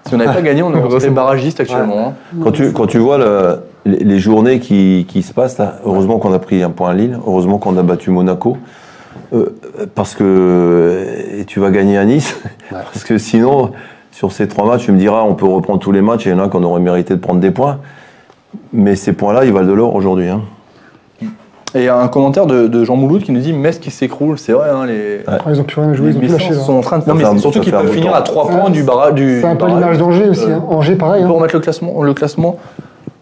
Si on n'avait pas gagné, on aurait barragiste actuellement. hein. Quand tu, quand tu vois le- les, les journées qui, qui se passent, là, heureusement qu'on a pris un point à Lille, heureusement qu'on a battu Monaco, euh, parce que et tu vas gagner à Nice, Ouais. parce que sinon, sur ces trois matchs, tu me diras, on peut reprendre tous les matchs, et il y en a qu'on aurait mérité de prendre des points, mais ces points-là, ils valent de l'or aujourd'hui. Hein. Et il y a un commentaire de, de Jean Mouloud qui nous dit Metz qui s'écroule. C'est vrai, hein, les, Ah, ils ont plus rien à jouer, ils ont les tout lâché. Messins là. sont en train de. Non, mais c'est surtout qu'ils peuvent finir à 3 C'est points du barrage. du C'est un peu l'image d'Angers aussi. Euh, hein. Angers, pareil. On hein. peut remettre le classement, le classement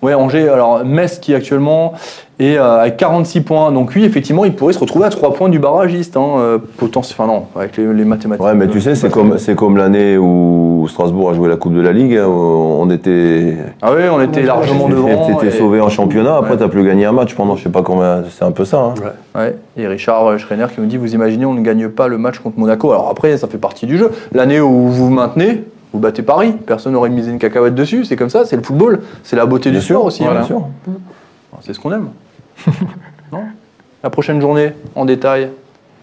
Ouais, Angers, alors Metz qui actuellement est euh, à 46 points. Donc oui, effectivement, il pourrait se retrouver à 3 points du barragiste. Hein, euh, potentiel- enfin non, avec les, les mathématiques. Ouais, mais tu sais, c'est comme, c'est comme l'année où Strasbourg a joué la Coupe de la Ligue. hein, On était, Ah oui, on était largement devant. t'étais et- sauvé en championnat. Après, Ouais. t'as plus gagné un match pendant je sais pas combien. C'est un peu ça. hein. Ouais, et Richard euh, Schreiner qui nous dit Vous imaginez, on ne gagne pas le match contre Monaco. Alors après, ça fait partie du jeu. L'année où vous vous maintenez, vous battez Paris. Personne n'aurait misé une cacahuète dessus. C'est comme ça, c'est le football. C'est la beauté Bien du sûr, sport aussi. bien hein. sûr. C'est ce qu'on aime. non? La prochaine journée, en détail,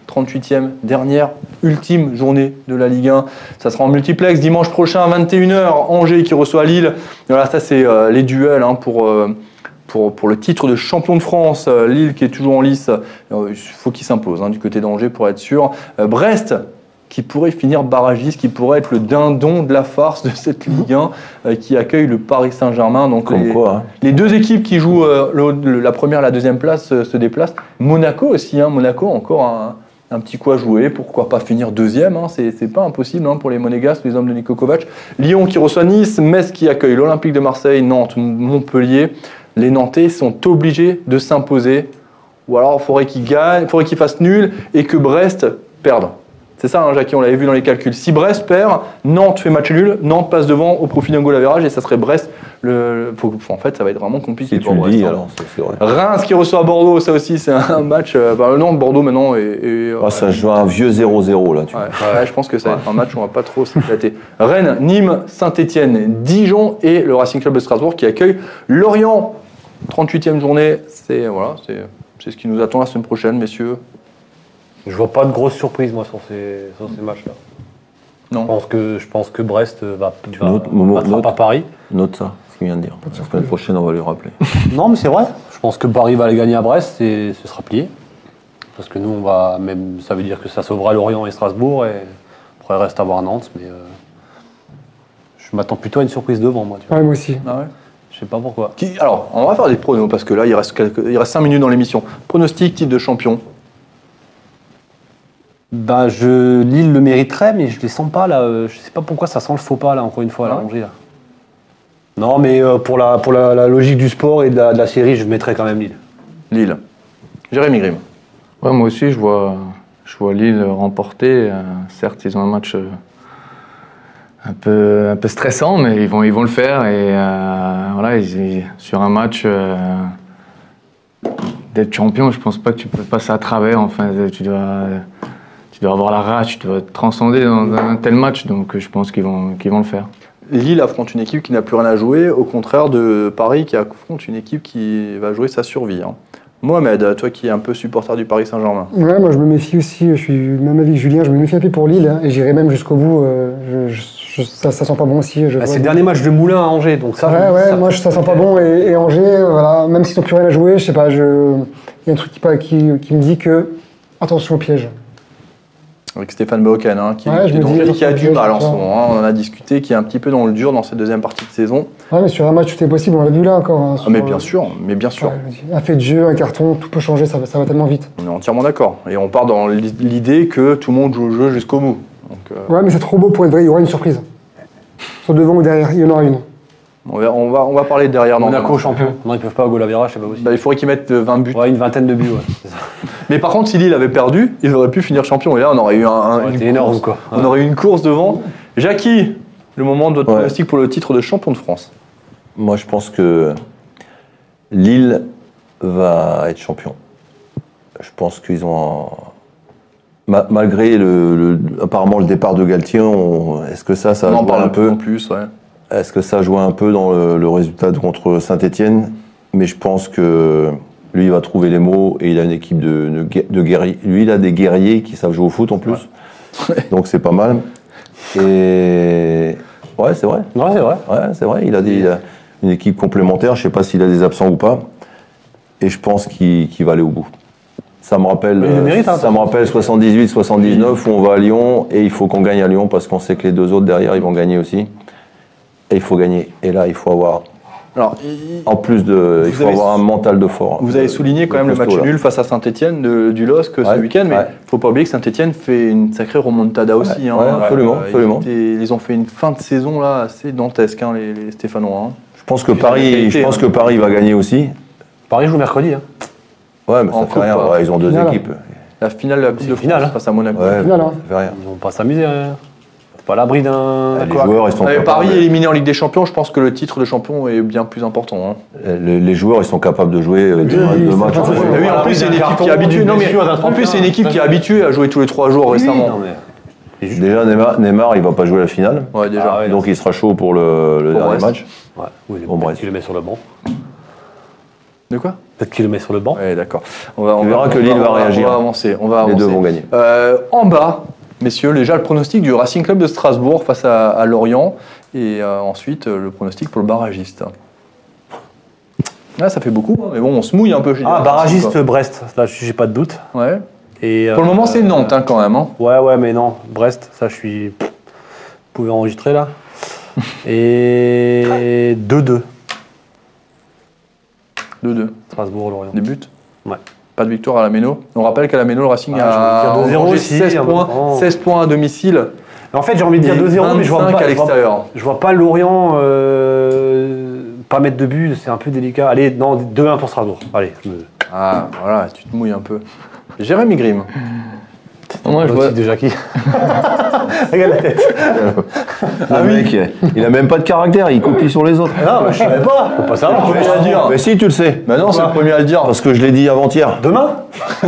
38e, dernière, ultime journée de la Ligue 1. Ça sera en multiplex dimanche prochain, 21h, Angers qui reçoit Lille. Voilà, ça c'est euh, les duels hein, pour, euh, pour, pour le titre de champion de France. Euh, Lille qui est toujours en lice, il faut qu'il s'impose hein, du côté d'Angers pour être sûr. Brest qui pourrait finir barragiste, qui pourrait être le dindon de la farce de cette Ligue 1 euh, qui accueille le Paris Saint-Germain. Donc Comme les- quoi. hein. les deux équipes qui jouent euh, le- la première et la deuxième place euh, se déplacent. Monaco aussi, hein, Monaco encore un, un petit coup à jouer. Pourquoi pas finir deuxième hein, C'est pas impossible hein, pour les Monégasques, les hommes de Nico Kovac. Lyon qui reçoit Nice, Metz qui accueille l'Olympique de Marseille, Nantes, Montpellier. Les Nantais sont obligés de s'imposer. Ou alors il faudrait qu'ils gagnent, il faudrait qu'ils fassent nul et que Brest perde. C'est ça, hein, Jackie, on l'avait vu dans les calculs. Si Brest perd, Nantes fait match nul, Nantes passe devant au profit d'un goal average et ça serait Brest. Le, le- faut- en fait, ça va être vraiment compliqué Si pour Brest. dis, hein. alors. Reims qui reçoit Bordeaux, ça aussi, c'est un match. Euh, bah, non, Bordeaux maintenant. Et, et, Ah, ça joue un vieux 0-0 là. Tu Ouais, vois. ouais, je pense que ça va être un match où on va pas trop s'éclater. Rennes, Nîmes, Saint-Etienne, Dijon et le Racing Club de Strasbourg qui accueille Lorient. 38e journée, c'est voilà, c'est ce qui nous attend la semaine prochaine, messieurs. Je vois pas de grosse surprise, moi, sur ces, sur ces matchs-là. Je Non. pense que, je pense que Brest va, va battra note. pas Paris. Note ça, ce qu'il vient de dire. La semaine prochaine, on va lui rappeler. Non, mais c'est vrai. Je pense que Paris va aller gagner à Brest et ce sera plié. Parce que nous, on va même. Ça veut dire que ça sauvera Lorient et Strasbourg. Et après, il reste à voir Nantes. Mais euh, je m'attends plutôt à une surprise devant, moi. Tu vois. Ouais, moi aussi. Ah ouais? Je sais pas pourquoi. Qui- alors, on va faire des pronos parce que là, il reste, quelques, il reste 5 minutes dans l'émission. Pronostic, titre de champion. Bah, je Lille le mériterait, mais je les sens pas là. euh, Je sais pas pourquoi ça sent le faux pas là, encore une fois, là, Ah Angers, là. Non, mais euh, pour, la, pour la, la logique du sport et de la, de la série, je mettrais quand même Lille. Lille. Jérémy Grimm. Ouais, moi aussi, je vois, je vois Lille remporter. Euh, certes, ils ont un match euh, un peu, un peu stressant, mais ils vont, ils vont le faire. Et euh, voilà, ils- ils- sur un match euh, d'être champion, je pense pas que tu peux passer à travers. Enfin, tu dois, dois avoir la rage, tu dois te transcender dans, un tel match. Donc, je pense qu'ils vont, qu'ils vont le faire. Lille affronte une équipe qui n'a plus rien à jouer, au contraire de Paris qui affronte une équipe qui va jouer sa survie. hein. Mohamed, toi qui es un peu supporter du Paris Saint-Germain. Ouais, moi je me méfie aussi, je suis même avis que Julien, je me méfie un peu pour Lille, hein, et j'irai même jusqu'au bout. euh, je- je- je- ça, ça sent pas bon aussi. Je Bah, c'est le dernier match de Moulin à Angers, donc ça. Ouais, ouais, ça- moi je- ça sent pas bon. Et, et Angers, euh, voilà, même s'ils n'ont plus rien à jouer, je sais pas, il y a un truc qui, pas- qui, qui me dit que attention au piège. Avec Stéphane Boken, hein, qui, Ouais, qui je est me dis, d'Angers, qui a du mal en ce moment. hein. On en a discuté, qui est un petit peu dans le dur dans cette deuxième partie de saison. Ouais, mais sur un match, tout est possible, on l'a vu là encore. hein, Ah, mais bien sûr, mais bien sûr. Ouais, je un fait de jeu, un carton, tout peut changer, ça, va- ça va tellement vite. On est entièrement d'accord. Et on part dans l'idée que tout le monde joue le jeu jusqu'au bout. Donc, euh, Ouais, mais c'est trop beau pour être vrai, il y aura une surprise. Soit devant ou derrière, il y en aura une. on, va, on, va, on va parler derrière. dans- Monaco champion. Non, ils peuvent pas au goal à virage, c'est pas possible. Bah, il faudrait qu'ils mettent euh, 20 buts. Ouais, une vingtaine de buts, ouais. Mais par contre, si Lille avait perdu, ils auraient pu finir champion. Et là, on aurait eu un, un- Ouais, une énorme, course. On aurait eu une course devant. Jackie, le moment de votre Ouais. pronostic pour le titre de champion de France. Moi, je pense que Lille va être champion. Je pense qu'ils ont. un- malgré le, le- apparemment le départ de Galtier, on- est-ce que ça, ça on en joue parle un peu en plus. Ouais. Est-ce que ça joue un peu dans le, le résultat de- contre Saint-Etienne Mais je pense que lui, il va trouver les mots et il a une équipe de, de, guer- de guerriers. Lui, il a des guerriers qui savent jouer au foot en plus. Donc c'est pas mal. Et ouais, c'est vrai. Ouais, c'est vrai. Ouais, c'est vrai. Il a, des, il a une équipe complémentaire. Je sais pas s'il a des absents ou pas. Et je pense qu'il va aller au bout. Ça me rappelle, euh, mérite, hein, ça me rappelle 78-79 où on va à Lyon et il faut qu'on gagne à Lyon parce qu'on sait que les deux autres derrière ils vont gagner aussi. Et il faut gagner. Et là, il faut avoir, Alors, il- en plus de, il Vous faut avez- avoir un mental de fort. vous avez souligné quand même le match nul face à Saint-Etienne du LOSC ce week-end, mais ouais. faut pas oublier que Saint-Etienne fait une sacrée remontada aussi. Ouais, hein. ouais, absolument, ils absolument. étaient- Ils, ont fait une fin de saison là assez dantesque, hein, les, les Stéphanois. hein. Je pense que Paris, qualité, je pense hein. que Paris va gagner aussi. Paris joue mercredi. Hein. Ouais, mais ça En fait coupe, rien. ils ont deux Finale. équipes. La finale de la Coupe C'est de finale, France face à Monaco. Hein. ça fait rien. Ils vont pas s'amuser. Hein. Pas à l'abri d'un. Les quoi. joueurs, ils sont Ouais, capables. Paris éliminé en Ligue des Champions, je pense que le titre de champion est bien plus important. hein. Les, les joueurs, ils sont capables de jouer euh, deux, Oui, deux c'est matchs. en oui, plus c'est une équipe carton, qui est habituée. d'une Non mais blessure, d'un en truc, plus c'est une hein. équipe qui est habituée à jouer tous les trois jours Oui, récemment. non, mais- Déjà, Neymar, Neymar, il va pas jouer la finale. Ouais déjà. Ah ouais, Donc il sera chaud pour le, dernier match. Ouais, oui, bref. qu'il le met sur le banc. De quoi? Peut-être qu'il le met sur le banc. Ouais d'accord. On va, on Tu va- verras que on Lille va on réagir. On va avancer. On va Les avancer. deux vont gagner. Euh, en bas, messieurs, déjà le pronostic du Racing Club de Strasbourg face à, à Lorient et euh, ensuite euh, le pronostic pour le barragiste. Là, ça fait beaucoup, hein, mais bon, on se mouille un peu Ah, barragiste Brest, là j'ai pas de doute. Ouais. Et, Pour le euh, moment, c'est Nantes hein, quand même. hein. Ouais, ouais, mais non, Brest, ça je suis. Vous pouvez enregistrer là. Et 2-2, 2-2. Strasbourg-Lorient. Des buts Ouais. Pas de victoire à la Méno. On rappelle qu'à la Méno, le Racing Ah, a j'ai envie de dire 2-0 engrangé aussi, 16 en points, même temps. 16 points à domicile. En fait, j'ai envie de dire Et 2-0, mais je vois 25 pas. à je vois- l'extérieur. Je vois pas Lorient euh, pas mettre de but, c'est un peu délicat. Allez, non, 2-1 pour Strasbourg. Allez, je me. Ah, voilà, tu te mouilles un peu. Jérémy Grimm. Moi, je vois, de Jackie. Regarde la tête. Le mec, il a même pas de caractère, il copie sur les autres. Non, mais je savais pas. Faut pas savoir. premier à dire. Mais si, tu le sais. Bah non, c'est le premier à le dire. Parce que je l'ai dit avant-hier. Demain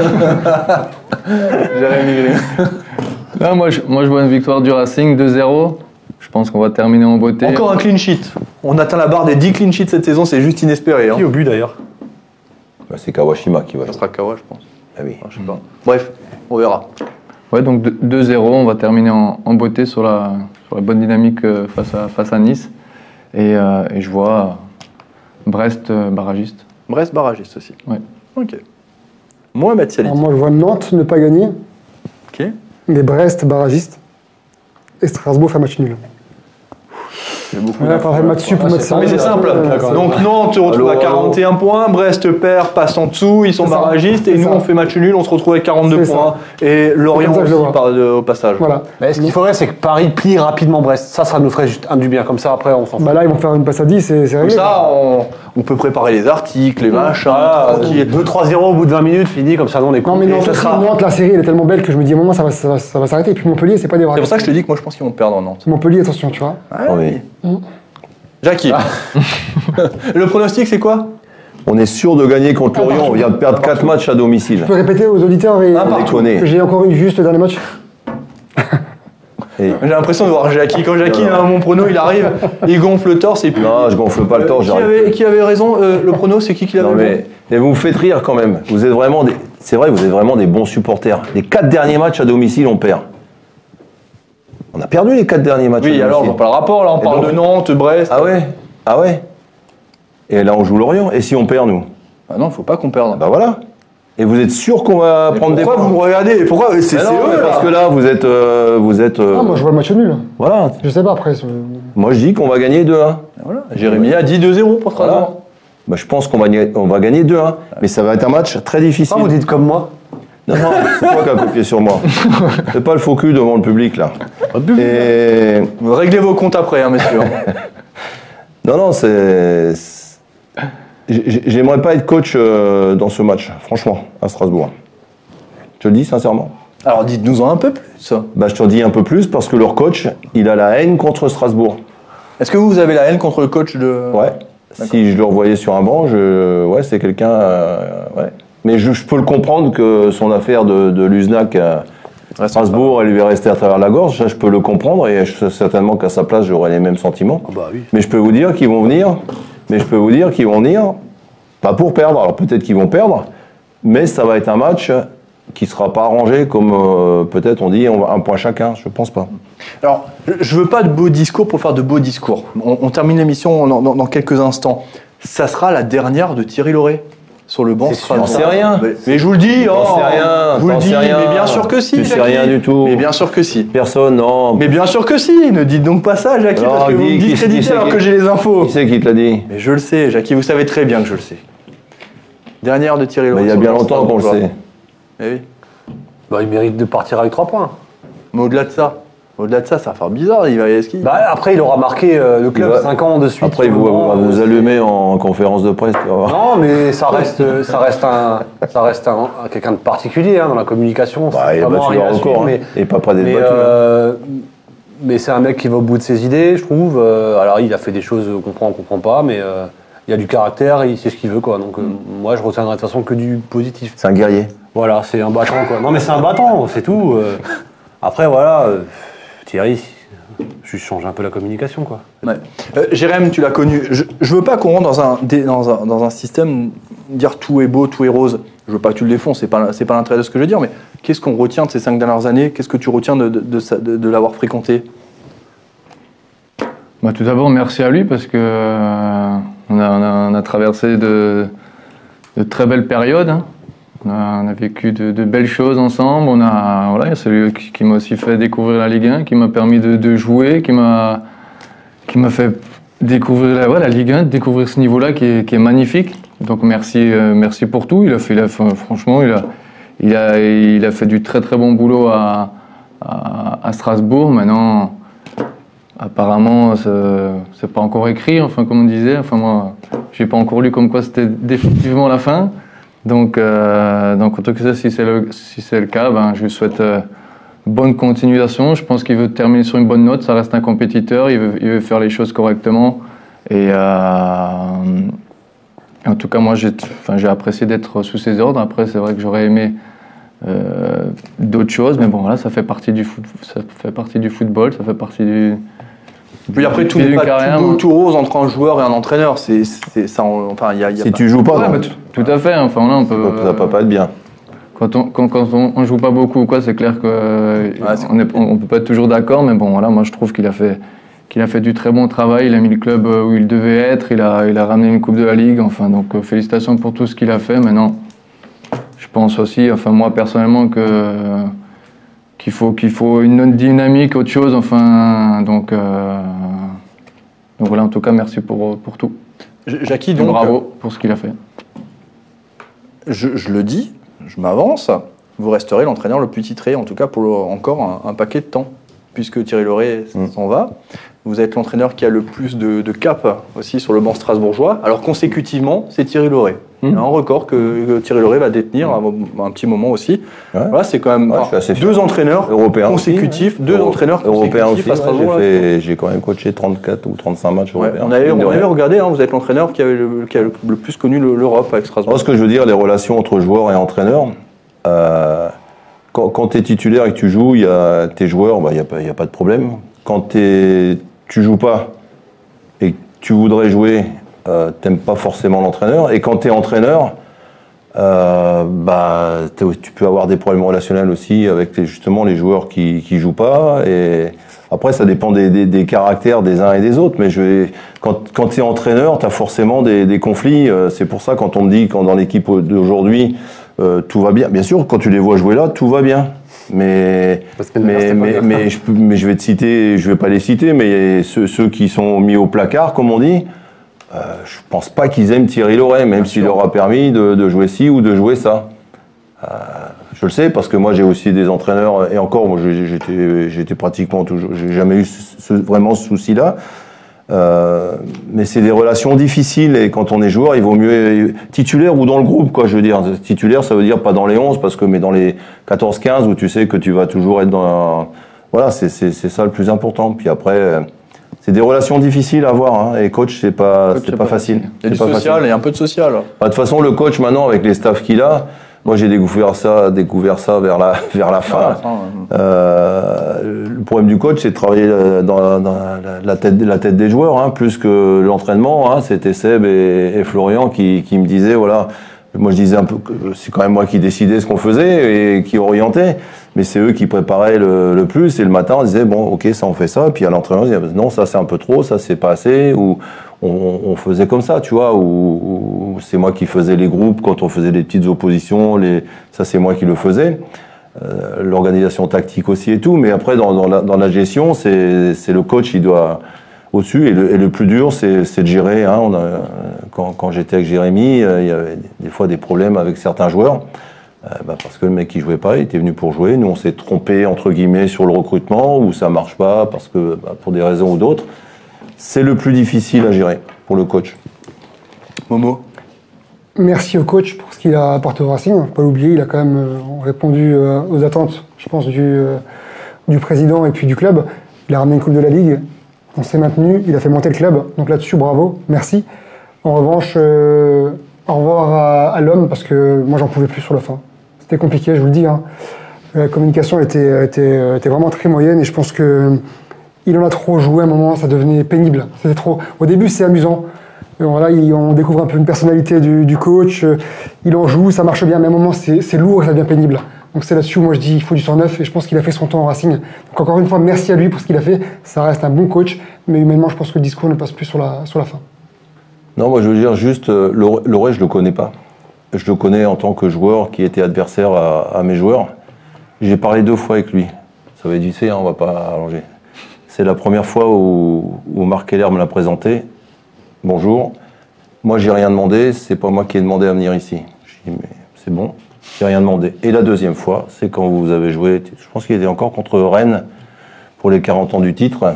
Grimm. là, moi, je, moi, je vois une victoire du Racing 2-0. Je pense qu'on va terminer en beauté. Encore un clean sheet. On atteint la barre des 10 clean sheets cette saison, c'est juste inespéré. hein. Qui au but d'ailleurs Bah, c'est Kawashima qui va. Ça sera Kawa, je pense. Ah oui. Enfin, je sais pas. Bref, on verra. Ouais, donc 2-0, on va terminer en, en beauté sur la, sur la bonne dynamique euh, face à, face à Nice. Et, euh, et je vois Brest euh, barragiste. Brest barragiste aussi. Ouais. Ok. Salih. Alors moi, je vois Nantes ne pas gagner, Ok. mais Brest barragiste. Et Strasbourg fait match nul. Beaucoup Voilà, d'infos, par là. match sup ou match Non, mais c'est simple. euh. Donc Nantes se retrouve à Allô, allô. 41 points, Brest perd, passe en dessous, ils sont ça. barragistes, et nous ça. on fait match nul, on se retrouve avec 42 C'est ça. points. Et Lorient comme ça aussi de- au passage. Voilà. Mais ce qu'il faudrait, c'est que Paris plie rapidement Brest. Ça, ça nous ferait juste un du bien. Comme ça, après, on s'en fout. Bah là, ils vont faire une passe à 10 et c'est Comme réglé. ça, on, on peut préparer les articles, les machins. Voilà, tranquille. 2-3-0 au bout de 20 minutes, fini, comme ça, on est Non, mais non, sera- Nantes, la série, elle est tellement belle que je me dis, à un moment, ça va, ça va, ça va s'arrêter. Et puis Montpellier, c'est pas des C'est pour ça que je te dis que moi je pense qu'ils vont perdre en Nantes. Montpellier, attention, tu vois. Ah oui. Jackie. le pronostic c'est quoi? On est sûr de gagner contre Lorient. On vient de perdre 4 matchs à domicile. Tu peux répéter aux auditeurs et, que j'ai encore une juste le dernier match Et- J'ai l'impression de voir Jackie. Quand Jackie a mon prono, il arrive, il gonfle le torse et puis. Non, je gonfle pas le torse. qui, j'arrive. avait, qui avait raison Euh, Le prono, c'est qui qui l'avait Non mais, mais vous me faites rire quand même. Vous êtes vraiment des, c'est vrai, vous êtes vraiment des bons supporters. Les quatre derniers matchs à domicile, on perd. On a perdu les quatre derniers matchs. Oui, alors, on domicile. voit pas le rapport, là, on Et parle donc- de Nantes, Brest. Ah ouais, ah ouais. Et là, on joue Lorient. Et si on perd nous? Ah non, faut pas qu'on perde. Bah voilà. Et vous êtes sûr qu'on va Mais prendre des pourquoi points vous me regardez? Pourquoi? C'est Mais c'est non, mais eux, parce là. que là, vous êtes, euh, vous êtes. euh, Ah, moi, je vois le match nul. Voilà. Je sais pas après. c'est- Moi, je dis qu'on va gagner 2-1. Voilà. Jérémy a dit 2-0 pour Strasbourg. Voilà. Bah, je pense qu'on va, gagner- on va gagner 2-1. Mais ça va être un match très difficile. Ah, vous dites comme moi? Non, non, c'est toi qui as copié sur moi. Fais pas le faux cul devant le public, là. Et... Réglez vos comptes après, hein, messieurs. Non, non, c'est... c'est- j'ai- J'aimerais pas être coach euh, dans ce match, franchement, à Strasbourg. Je te le dis sincèrement. Alors dites-nous-en un peu plus. Bah, je te le dis un peu plus parce que leur coach, il a la haine contre Strasbourg. Est-ce que vous avez la haine contre le coach de. Ouais. Si je le revoyais sur un banc, je... ouais, c'est quelqu'un. euh, ouais. Mais je, je peux le comprendre que son affaire de, de Luznac à Strasbourg, elle lui est restée à travers la gorge. Ça, je peux le comprendre et je, certainement qu'à sa place, j'aurais les mêmes sentiments. Bah oui. Mais je peux vous dire qu'ils vont venir. Mais je peux vous dire qu'ils vont venir, pas pour perdre. Alors peut-être qu'ils vont perdre, mais ça va être un match qui sera pas arrangé comme euh, peut-être on dit on va- un point chacun. Je pense pas. Alors, je- je veux pas de beaux discours pour faire de beaux discours. On, on termine l'émission dans, dans- dans quelques instants. Ça sera la dernière de Thierry Lauré sur le banc. J'en sais rien. Mais, je vous le dis, oh, sais rien, vous le rien. mais bien sûr que si. Tu sais rien du tout. Mais bien sûr que si. Personne, non. Mais bien sûr que si. Ne dites donc pas ça, Jackie, parce que vous me discréditez alors que j'ai les infos. Qui c'est qui te l'a dit Mais je le sais, Jackie, vous savez très bien que je le sais. Dernière de Thierry Lauré. Il y a bien longtemps qu'on le sait. Eh oui. Bah, il mérite de partir avec 3 points. Mais au-delà de ça, Au-delà de ça, ça va faire bizarre. Il va, est-ce qu'il- Bah, après, il aura marqué euh, le club Il va- 5 ans de suite. Après, va banc, va vous euh, allumer en conférence de presse. tu vas voir. Non, mais ça reste, ça reste un, ça reste un, un- quelqu'un de particulier hein, dans la communication. Bah, C'est il a vraiment battu rien le à record. suivre, hein. mais, Et pas près d'être mais, battu. hein. euh, mais c'est un mec qui va au bout de ses idées, je trouve. Euh, alors, il a fait des choses qu'on comprend, on comprend pas, mais euh, il a du caractère, il sait ce qu'il veut, quoi. Donc, euh, moi, je retiendrai de toute façon que du positif. C'est un guerrier. Voilà, c'est un battant, quoi. Non, mais c'est un battant, c'est tout. euh. Après, voilà, euh, Thierry, je change un peu la communication, quoi. Ouais. Euh, Jérém, tu l'as connu. Je, je veux pas qu'on rentre dans un, dé- dans, un, dans un système dire tout est beau, tout est rose. Je veux pas que tu le défonces, c'est pas, c'est pas l'intérêt de ce que je veux dire, mais qu'est-ce qu'on retient de ces cinq dernières années? Qu'est-ce que tu retiens de, de, de ça- de- de l'avoir fréquenté? Bah, tout d'abord, merci à lui parce que euh, on, a, on a- on a traversé de, de très belles périodes. hein. On, a, vécu de, belles choses ensemble. On a, voilà, c'est lui qui, m'a aussi fait découvrir la Ligue 1, qui m'a permis de, jouer, qui m'a, qui m'a fait découvrir la, ouais, Ligue 1, découvrir ce niveau-là qui est, qui est magnifique. Donc merci, euh, merci pour tout. Il a fait, il a franchement, il a, il a, il a fait du très très bon boulot à, à, à Strasbourg. Maintenant. Apparemment, c'est pas encore écrit, enfin comme on disait. Enfin moi, j'ai pas encore lu comme quoi c'était définitivement la fin. Donc, euh, donc en tout cas, si c'est le, si c'est le cas, ben, je lui souhaite euh, bonne continuation. Je pense qu'il veut terminer sur une bonne note. Ça reste un compétiteur. Il veut, il veut faire les choses correctement. Et euh, en tout cas, moi, j'ai enfin, j'ai apprécié d'être sous ses ordres. Après, c'est vrai que j'aurais aimé euh, d'autres choses, mais bon, voilà, ça fait partie du foot, ça fait partie du football, ça fait partie du. Puis après, tout n'est pas carrière, tout beau, moi. tout rose entre un joueur et un entraîneur. C'est, c'est, ça, en- enfin, il y a, il y a Si pas- tu joues pas, Ouais, bah, tout à fait. Enfin, là, on peut. ça va pas être bien. Quand on, quand, quand on, on joue pas beaucoup ou quoi, c'est clair que c'est on, est- on- on peut pas être toujours d'accord, mais bon, voilà, moi je trouve qu'il a fait qu'il a fait du très bon travail. Il a mis le club euh, où il devait être. Il a, il a ramené une coupe de la ligue. Enfin, donc euh, félicitations pour tout ce qu'il a fait. Maintenant, je pense aussi, enfin moi personnellement que qu'il faut qu'il faut une autre dynamique, autre chose. Enfin, donc euh, donc voilà. En tout cas, merci pour pour tout. Jackie, donc, bravo pour ce qu'il a fait. Je, je le dis, je m'avance, vous resterez l'entraîneur le plus titré, en tout cas pour le- encore un, un paquet de temps, puisque Thierry Loret Mm. s'en va. Vous êtes l'entraîneur qui a le plus de, de cap aussi sur le banc strasbourgeois. Alors consécutivement, c'est Thierry Loret. A un record que, que Thierry Loret va détenir à un, petit moment aussi. Ouais. Voilà, c'est quand même Ouais, deux entraîneurs Européen aussi, consécutifs, ouais. deux Euro- entraîneurs Européen consécutifs aussi. j'ai, quand même coaché 34 ou 35 matchs européens. on avait, on avait regardé, hein, vous êtes l'entraîneur qui, avait le, qui a le, plus connu le- l'Europe avec Strasbourg. Moi, ce que je veux dire, les relations entre joueurs et entraîneurs, euh, quand, quand tu es titulaire et que tu joues, il y a tes joueurs, il n'y a, pas- y a pas de problème. Quand t'es- tu joues pas et que tu voudrais jouer, euh, t'aimes pas forcément l'entraîneur. Et quand tu es entraîneur, euh, bah, t'es- tu peux avoir des problèmes relationnels aussi avec les- justement les joueurs qui qui jouent pas. Et après, ça dépend des, des- des caractères des uns et des autres. Mais je vais, quand, quand tu es entraîneur, tu as forcément des, des conflits. Euh, C'est pour ça quand on me dit quand dans l'équipe d'aujourd'hui euh, tout va bien. Bien sûr, quand tu les vois jouer là, tout va bien. Mais mais, mais, mais je, mais je vais te citer, je vais pas les citer, mais ceux, ceux qui sont mis au placard, comme on dit, euh, je pense pas qu'ils aiment Thierry Loret, même s'il leur a permis de, de jouer ci ou de jouer ça. Euh, je le sais parce que moi j'ai aussi des entraîneurs et encore moi j'ai- j'étais j'étais pratiquement toujours j'ai jamais eu ce- vraiment ce souci-là. Euh, mais c'est des relations difficiles et quand on est joueur, il vaut mieux titulaire ou dans le groupe quoi. Je veux dire titulaire, ça veut dire pas dans les 11 parce que mais dans les 14-15 où tu sais que tu vas toujours être dans voilà c'est ça le plus important. Puis après c'est des relations difficiles à avoir hein, et coach c'est pas Coach, c'est pas facile. Il y a du social facile. et un peu de social. Bah, De toute façon, le coach maintenant avec les staffs qu'il a, moi j'ai découvert ça, découvert ça vers la vers la fin. Enfin, euh, Euh, le problème du coach, c'est de travailler dans, la- dans la, la tête, la tête des joueurs, hein, plus que l'entraînement. Hein, C'était Seb et, et Florian qui, qui me disaient, voilà, moi je disais un peu que c'est quand même moi qui décidais ce qu'on faisait et qui orientait, mais c'est eux qui préparaient le, plus. Et le matin, on disait, bon, ok, ça on fait ça. Puis à l'entraînement, on disait, non, ça c'est un peu trop, ça c'est pas assez. Ou on, faisait comme ça, tu vois, ou, c'est moi qui faisais les groupes quand on faisait les petites oppositions, ça c'est moi qui le faisais. Euh, l'organisation tactique aussi et tout, mais après dans, la, gestion, c'est le coach, il doit au-dessus, et le, plus dur, c'est de gérer. Hein, quand j'étais avec Jérémy, euh, il y avait des fois des problèmes avec certains joueurs. Euh, bah, parce que le mec qui jouait pas, il était venu pour jouer. Nous, on s'est trompé entre guillemets sur le recrutement ou ça marche pas parce que bah, pour des raisons ou d'autres. C'est le plus difficile à gérer pour le coach. Momo Merci au coach pour ce qu'il a apporté au Racing. Faut Pas l'oublier, il a quand même euh, répondu euh, aux attentes, je pense, du, du président et puis du club. Il a ramené une Coupe de la Ligue. On s'est maintenu. Il a fait monter le club. Donc là-dessus, bravo. Merci. En revanche, euh, au revoir à, à l'homme parce que moi, j'en pouvais plus sur la fin. C'était compliqué, je vous le dis. hein. La communication était, était, était vraiment très moyenne et je pense que il en a trop joué à un moment, ça devenait pénible. C'était trop. Au début, c'est amusant. Et voilà, il- on découvre un peu une personnalité du, coach. euh, Il en joue, ça marche bien, mais à un moment, c'est lourd et ça devient pénible. Donc c'est là-dessus où moi je dis il faut du 109 et je pense qu'il a fait son temps au Racing. Encore une fois, merci à lui pour ce qu'il a fait. Ça reste un bon coach, mais humainement, je pense que le discours ne passe plus sur la, sur la fin. Non, moi je veux dire juste, euh, Loré, je le connais pas. Je le connais en tant que joueur qui était adversaire à, mes joueurs. J'ai parlé deux fois avec lui. Ça va être vite fait, hein, on va pas allonger. C'est la première fois où, Marc Keller me l'a présenté. Bonjour. Moi, j'ai rien demandé. C'est pas moi qui ai demandé à venir ici. Je dis, mais c'est bon. J'ai rien demandé. Et la deuxième fois, c'est quand vous avez joué. Je pense qu'il était encore contre Rennes pour les 40 ans du titre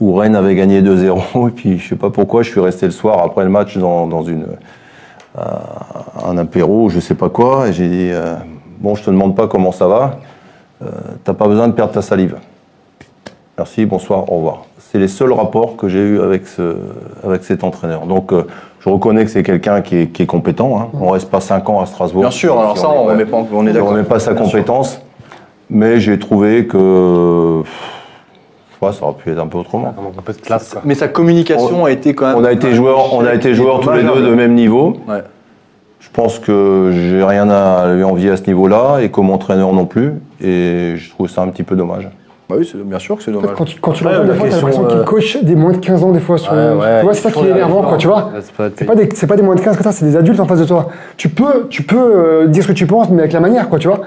où Rennes avait gagné 2-0. Et puis, je sais pas pourquoi, je suis resté le soir après le match dans, une, un apéro, je sais pas quoi. Et j'ai dit, euh, bon, je te demande pas comment ça va. Euh, T'as pas besoin de perdre ta salive. Merci, bonsoir, au revoir. C'est les seuls rapports que j'ai eus avec, ce, avec cet entraîneur. Donc, euh, je reconnais que c'est quelqu'un qui est, qui est compétent. Hein. On reste pas 5 ans à Strasbourg. Bien sûr, alors ça, on remet pas on est on remet pas sa compétence. Mais j'ai trouvé que ça aurait pu être un peu autrement. Un peu de classe. quoi. Mais sa communication a été quand même. On a été joueurs, on a été joueurs tous les deux de même niveau. Ouais. Je pense que j'ai rien à lui envier à ce niveau-là et comme entraîneur non plus. Et je trouve ça un petit peu dommage. Bah oui, bien sûr que c'est dommage. quand tu, quand tu Ouais, l'entends, des fois, t'as l'impression qu'il euh, coach des moins de 15 ans, des fois. Sur, Ouais, ouais, tu vois, c'est ça qui est énervant, quoi, tu vois. C'est pas- des, pas des moins de 15 que ça, c'est des adultes en face de toi. Tu peux, tu peux euh, dire ce que tu penses, mais avec la manière, quoi, tu vois.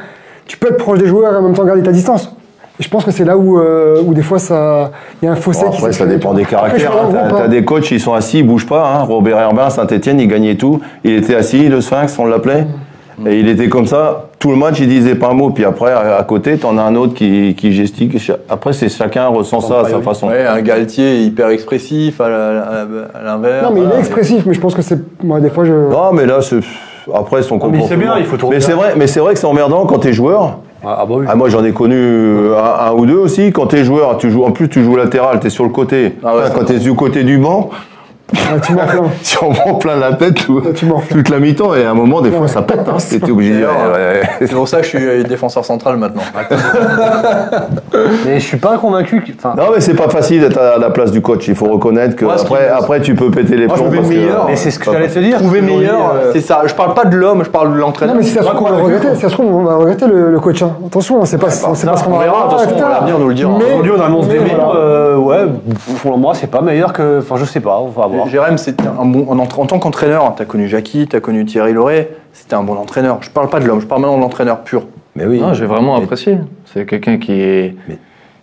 Tu peux être proche des joueurs et en même temps garder ta distance. Et je pense que c'est là où, euh, où des fois, ça, il y a un fossé Bon, après, ça dépend des caractères. hein. T'as hein. des coachs, ils sont assis, ils bougent pas. hein. Robert Herbin, Saint-Etienne, il gagnait tout. Il était assis, le Sphinx, on l'appelait. Et il était comme ça, tout le match, il disait pas un mot. Puis après, à à côté, t'en as un autre qui, qui gestique. Après, c'est chacun ressent ça à sa façon. Ouais, un Galtier hyper expressif à la- à à l'inverse. Non, mais il est expressif, mais je pense que c'est. Moi, des fois, je. Non, mais là, c'est- après, son mais comportement. c'est bien, il faut tourner Mais c'est vrai, mais c'est vrai que c'est emmerdant quand t'es joueur. Ah, ah bah oui. Ah, moi, j'en ai connu euh, un, un ou deux aussi. Quand t'es joueur, tu joues, en plus, tu joues latéral, t'es sur le côté. Ah ouais, Enfin, ça- quand t'es du côté du banc, Ah, tu m'enflammes. tu en prends plein la tête tout- tu m'enflammes. toute la mi-temps. Et à un moment, des fois, ça pète. Hein, obligé de dire. D'ailleurs, ouais, ouais. C'est pour ça que je suis euh, défenseur central maintenant. Mais je suis pas convaincu. que- Enfin, Non, mais c'est pas facile d'être à la place du coach. Il faut reconnaître que après, après, tu peux péter les plombs. parce que- meilleur. mais c'est ce que j'allais te dire. Trouver meilleur, euh, c'est ça. Je parle pas de l'homme, je parle de l'entraîneur. Non, mais si ça se trouve, on va regretter. Si ça se trouve, on va regretter le, le coach. hein. Attention, c'est pas, c'est pas ce qu'on on va verra, etc. l'avenir nous le dira. Aujourd'hui, on annonce des euh, ouais, pour moi, c'est pas meilleur que. Enfin, je sais pas, on va voir. Jérém, c'était un bon. En, en tant qu'entraîneur, tu as connu Jackie, tu as connu Thierry Lauré, c'était un bon entraîneur. Je parle pas de l'homme, je parle maintenant de l'entraîneur pur. Mais oui. J'ai vraiment Mais- apprécié. C'est quelqu'un qui est Mais-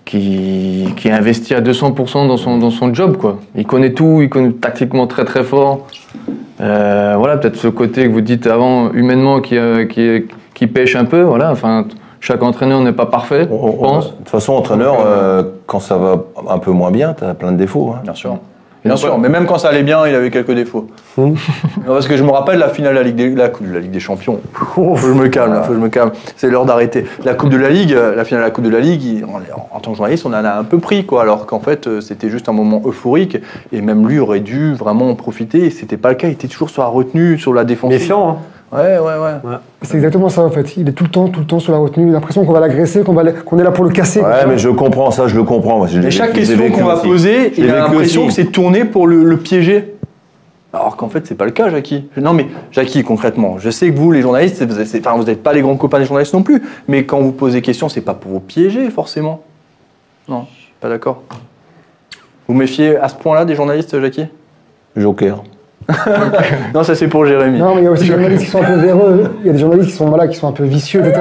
qui, qui est investi à 200% dans son dans son job quoi. Il connaît tout, il connaît tactiquement très très fort. Euh, voilà, peut-être ce côté que vous dites avant humainement qui euh, qui qui pêche un peu. Voilà, enfin chaque entraîneur n'est pas parfait, On- je pense. De toute façon, entraîneur, euh, quand ça va un peu moins bien, t'as plein de défauts. hein. Bien sûr. Bien sûr, mais même quand ça allait bien, il avait quelques défauts. Non, parce que je me rappelle la finale de la Ligue des, la, coupe de la Ligue des Champions. Faut que je me calme, là, faut que je me calme. C'est l'heure d'arrêter. La Coupe de la Ligue, euh, la finale de la Coupe de la Ligue, en tant que journaliste, on en a un peu pris, quoi. Alors qu'en fait, euh, c'était juste un moment euphorique. Et même lui aurait dû vraiment en profiter. Et c'était pas le cas. Il était toujours sur la retenue, sur la défense. Méfiant, hein. Ouais, ouais, ouais. C'est exactement ça en fait. Il est tout le temps, tout le temps sur la retenue. Il a l'impression qu'on va l'agresser, qu'on va, qu'on est là pour le casser. Ouais, mais je comprends ça, je le comprends. moi, je Et chaque question qu'on va aussi. poser, il a l'impression que c'est tourné pour le, le piéger. Alors qu'en fait, c'est pas le cas, Jackie. Non, mais Jackie, concrètement, je sais que vous, les journalistes, enfin, vous n'êtes pas les grands copains des journalistes non plus, mais quand vous posez des questions, c'est pas pour vous piéger, forcément. Non, je suis pas d'accord. Vous méfiez à ce point-là des journalistes, Jackie? Joker. Non, ça c'est pour Jérémy. Non, mais il y a aussi des journalistes qui sont un peu véreux. Il y a des journalistes qui sont, voilà, qui sont un peu vicieux, etc.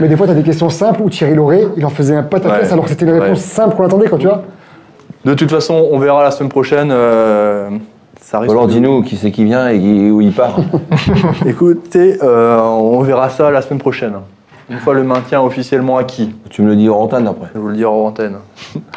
Mais des fois, tu as des questions simples où Thierry Lauré, il en faisait un pataquès Ouais. alors que c'était une réponse Ouais. simple qu'on attendait, quand tu vois. De toute façon, on verra la semaine prochaine. euh, Ça risque Alors dis-nous qui c'est qui vient et qui- où il part. Écoutez, euh, on verra ça la semaine prochaine. Une fois le maintien officiellement acquis. tu me le dis en antenne après. Je vous le dire en antenne.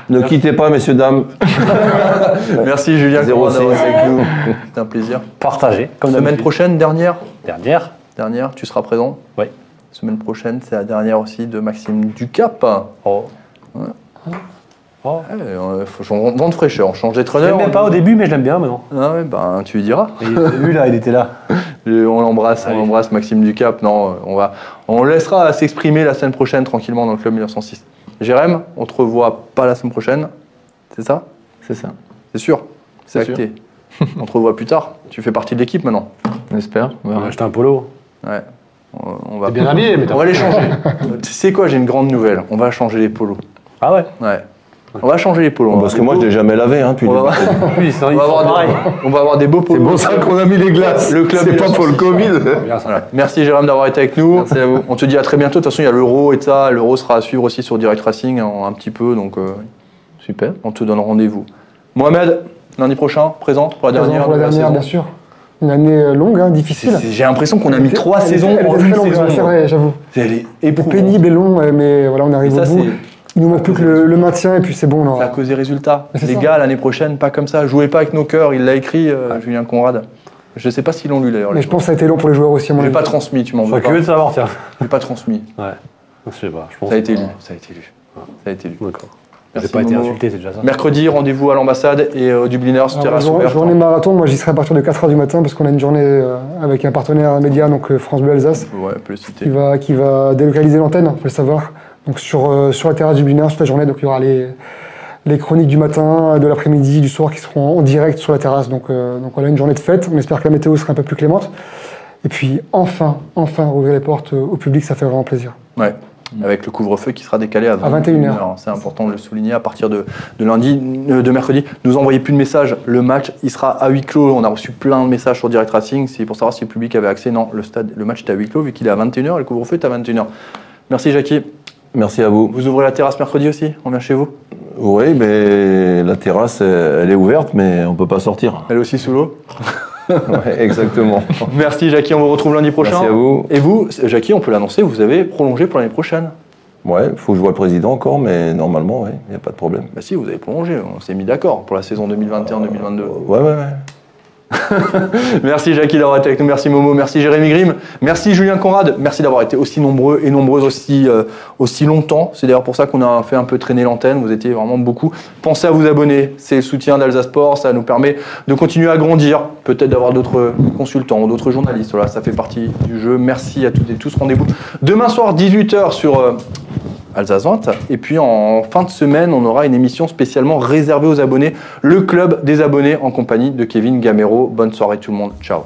Ne quittez pas, messieurs, dames. Merci Julien 06. Conrad d'avoir été avec nous. C'était un plaisir. Partagé, comme Semaine prochaine, dernière Dernière. Dernière, tu seras présent Oui. Semaine prochaine, c'est la dernière aussi de Maxime Ducap. Oh. Oh. Ouais, faut changer- vent de fraîcheur, on change Je d'entraîneur. l'aime pas au début, mais je l'aime bien maintenant. Ah ouais, ben tu lui diras. Et Lui là, il était là. Et On l'embrasse, on Allez. l'embrasse Maxime Ducap. Non, on va, on laissera s'exprimer la semaine prochaine tranquillement dans le club 1906. Jérém, on te revoit pas la semaine prochaine, c'est ça? C'est ça. C'est sûr C'est acté. on te revoit plus tard. Tu fais partie de l'équipe maintenant. On espère. on On verra. a acheté un polo. Ouais. On, on va. Bien habillé, mais On va les changer. tu sais quoi J'ai une grande nouvelle. On va changer les polos. Ah ouais? Ouais. On va changer les polos. On Parce que moi, je l'ai jamais lavé. Hein, depuis On va, c'est on va avoir des, on va avoir des beaux polos. qu'on a mis les glaces. Le club C'est pas pour le 1906. Covid. Ça. Voilà. Merci Jérôme d'avoir été avec nous. Merci à vous. On te dit à très bientôt. De toute façon, il y a l'euro et ça. L'euro sera à suivre aussi sur Direct Racing en- un petit peu. Donc, euh, Super. on te donne rendez-vous. Mohamed, lundi prochain, présent pour la Présent dernière. pour la de la dernière, bien sûr. Une année euh, longue, hein, C'est- difficile. c'est- J'ai l'impression qu'on a mis trois saisons en une saison. C'est vrai, j'avoue. C'est pénible et long, mais voilà, on arrive Ça, au bout. Il nous manque plus que le, le maintien et puis c'est bon. on aura- C'est à cause des résultats. Mais c'est Les ça. gars, l'année prochaine, pas comme ça. Jouez pas avec nos cœurs. Il l'a écrit, euh, Julien Conrad. Je sais pas s'ils l'ont lu d'ailleurs. Mais je pense que ça a été long pour les joueurs aussi. Je l'ai pas transmis, tu m'en Je veux pas. curieux de savoir, tiens. Je l'ai pas transmis. Ouais. Je sais pas, je pense. Ça a été que- lu. Ça a été lu. Ça a été lu. D'accord. J'ai pas été Momo. insulté, c'est déjà ça. Mercredi, rendez-vous à l'ambassade et euh, du Bliners, Alors, terrasse jour- ouverte. journée marathon, moi j'y serai à partir de 4h du matin parce qu'on a une journée euh, avec un partenaire média, donc France Bleu Alsace, Ouais, peut le citer. qui va, qui va délocaliser l'antenne, faut le savoir. Donc sur, euh, sur la terrasse du Bliners toute la journée, donc il y aura les, les chroniques du matin, de l'après-midi, du soir qui seront en direct sur la terrasse. Donc, euh, donc voilà, une journée de fête. On espère que la météo sera un peu plus clémente. Et puis enfin, enfin rouvrir les portes euh, au public, ça fait vraiment plaisir. Ouais. Avec le couvre-feu qui sera décalé à 21 heures. heures. C'est important de le souligner à partir de, de lundi, euh, de mercredi. Nous envoyez plus de messages. Le match, il sera à huis clos. On a reçu plein de messages sur Direct Racing. C'est pour savoir si le public avait accès. Non, le, stade, le match est à huis clos vu qu'il est à 21h et le couvre-feu est à 21h. Merci Jackie. Merci à vous. Vous ouvrez la terrasse mercredi aussi On vient chez vous? Oui, mais la terrasse, elle est ouverte, mais on peut pas sortir. Elle est aussi sous l'eau? Ouais, exactement. Merci Jackie, on vous retrouve lundi prochain. Merci à vous. Et vous, Jackie, on peut l'annoncer, vous avez prolongé pour l'année prochaine? Ouais, faut que je vois le président encore, mais normalement, ouais, il n'y a pas de problème. Bah si, vous avez prolongé, on s'est mis d'accord pour la saison 2021-2022. Ouais, ouais, ouais. Merci Jackie d'avoir été avec nous, merci Momo, merci Jérémy Grimm, merci Julien Conrad, merci d'avoir été aussi nombreux et nombreuses aussi, euh, aussi longtemps. C'est d'ailleurs pour ça qu'on a fait un peu traîner l'antenne, vous étiez vraiment beaucoup. Pensez à vous abonner, c'est le soutien d'Alsace Sport, ça nous permet de continuer à grandir, peut-être d'avoir d'autres consultants, d'autres journalistes, voilà, ça fait partie du jeu. Merci à toutes et tous, rendez-vous demain soir 18h sur... euh, Alsace Vente. Et puis en fin de semaine, on aura une émission spécialement réservée aux abonnés, le club des abonnés en compagnie de Kevin Gamero. Bonne soirée tout le monde. Ciao.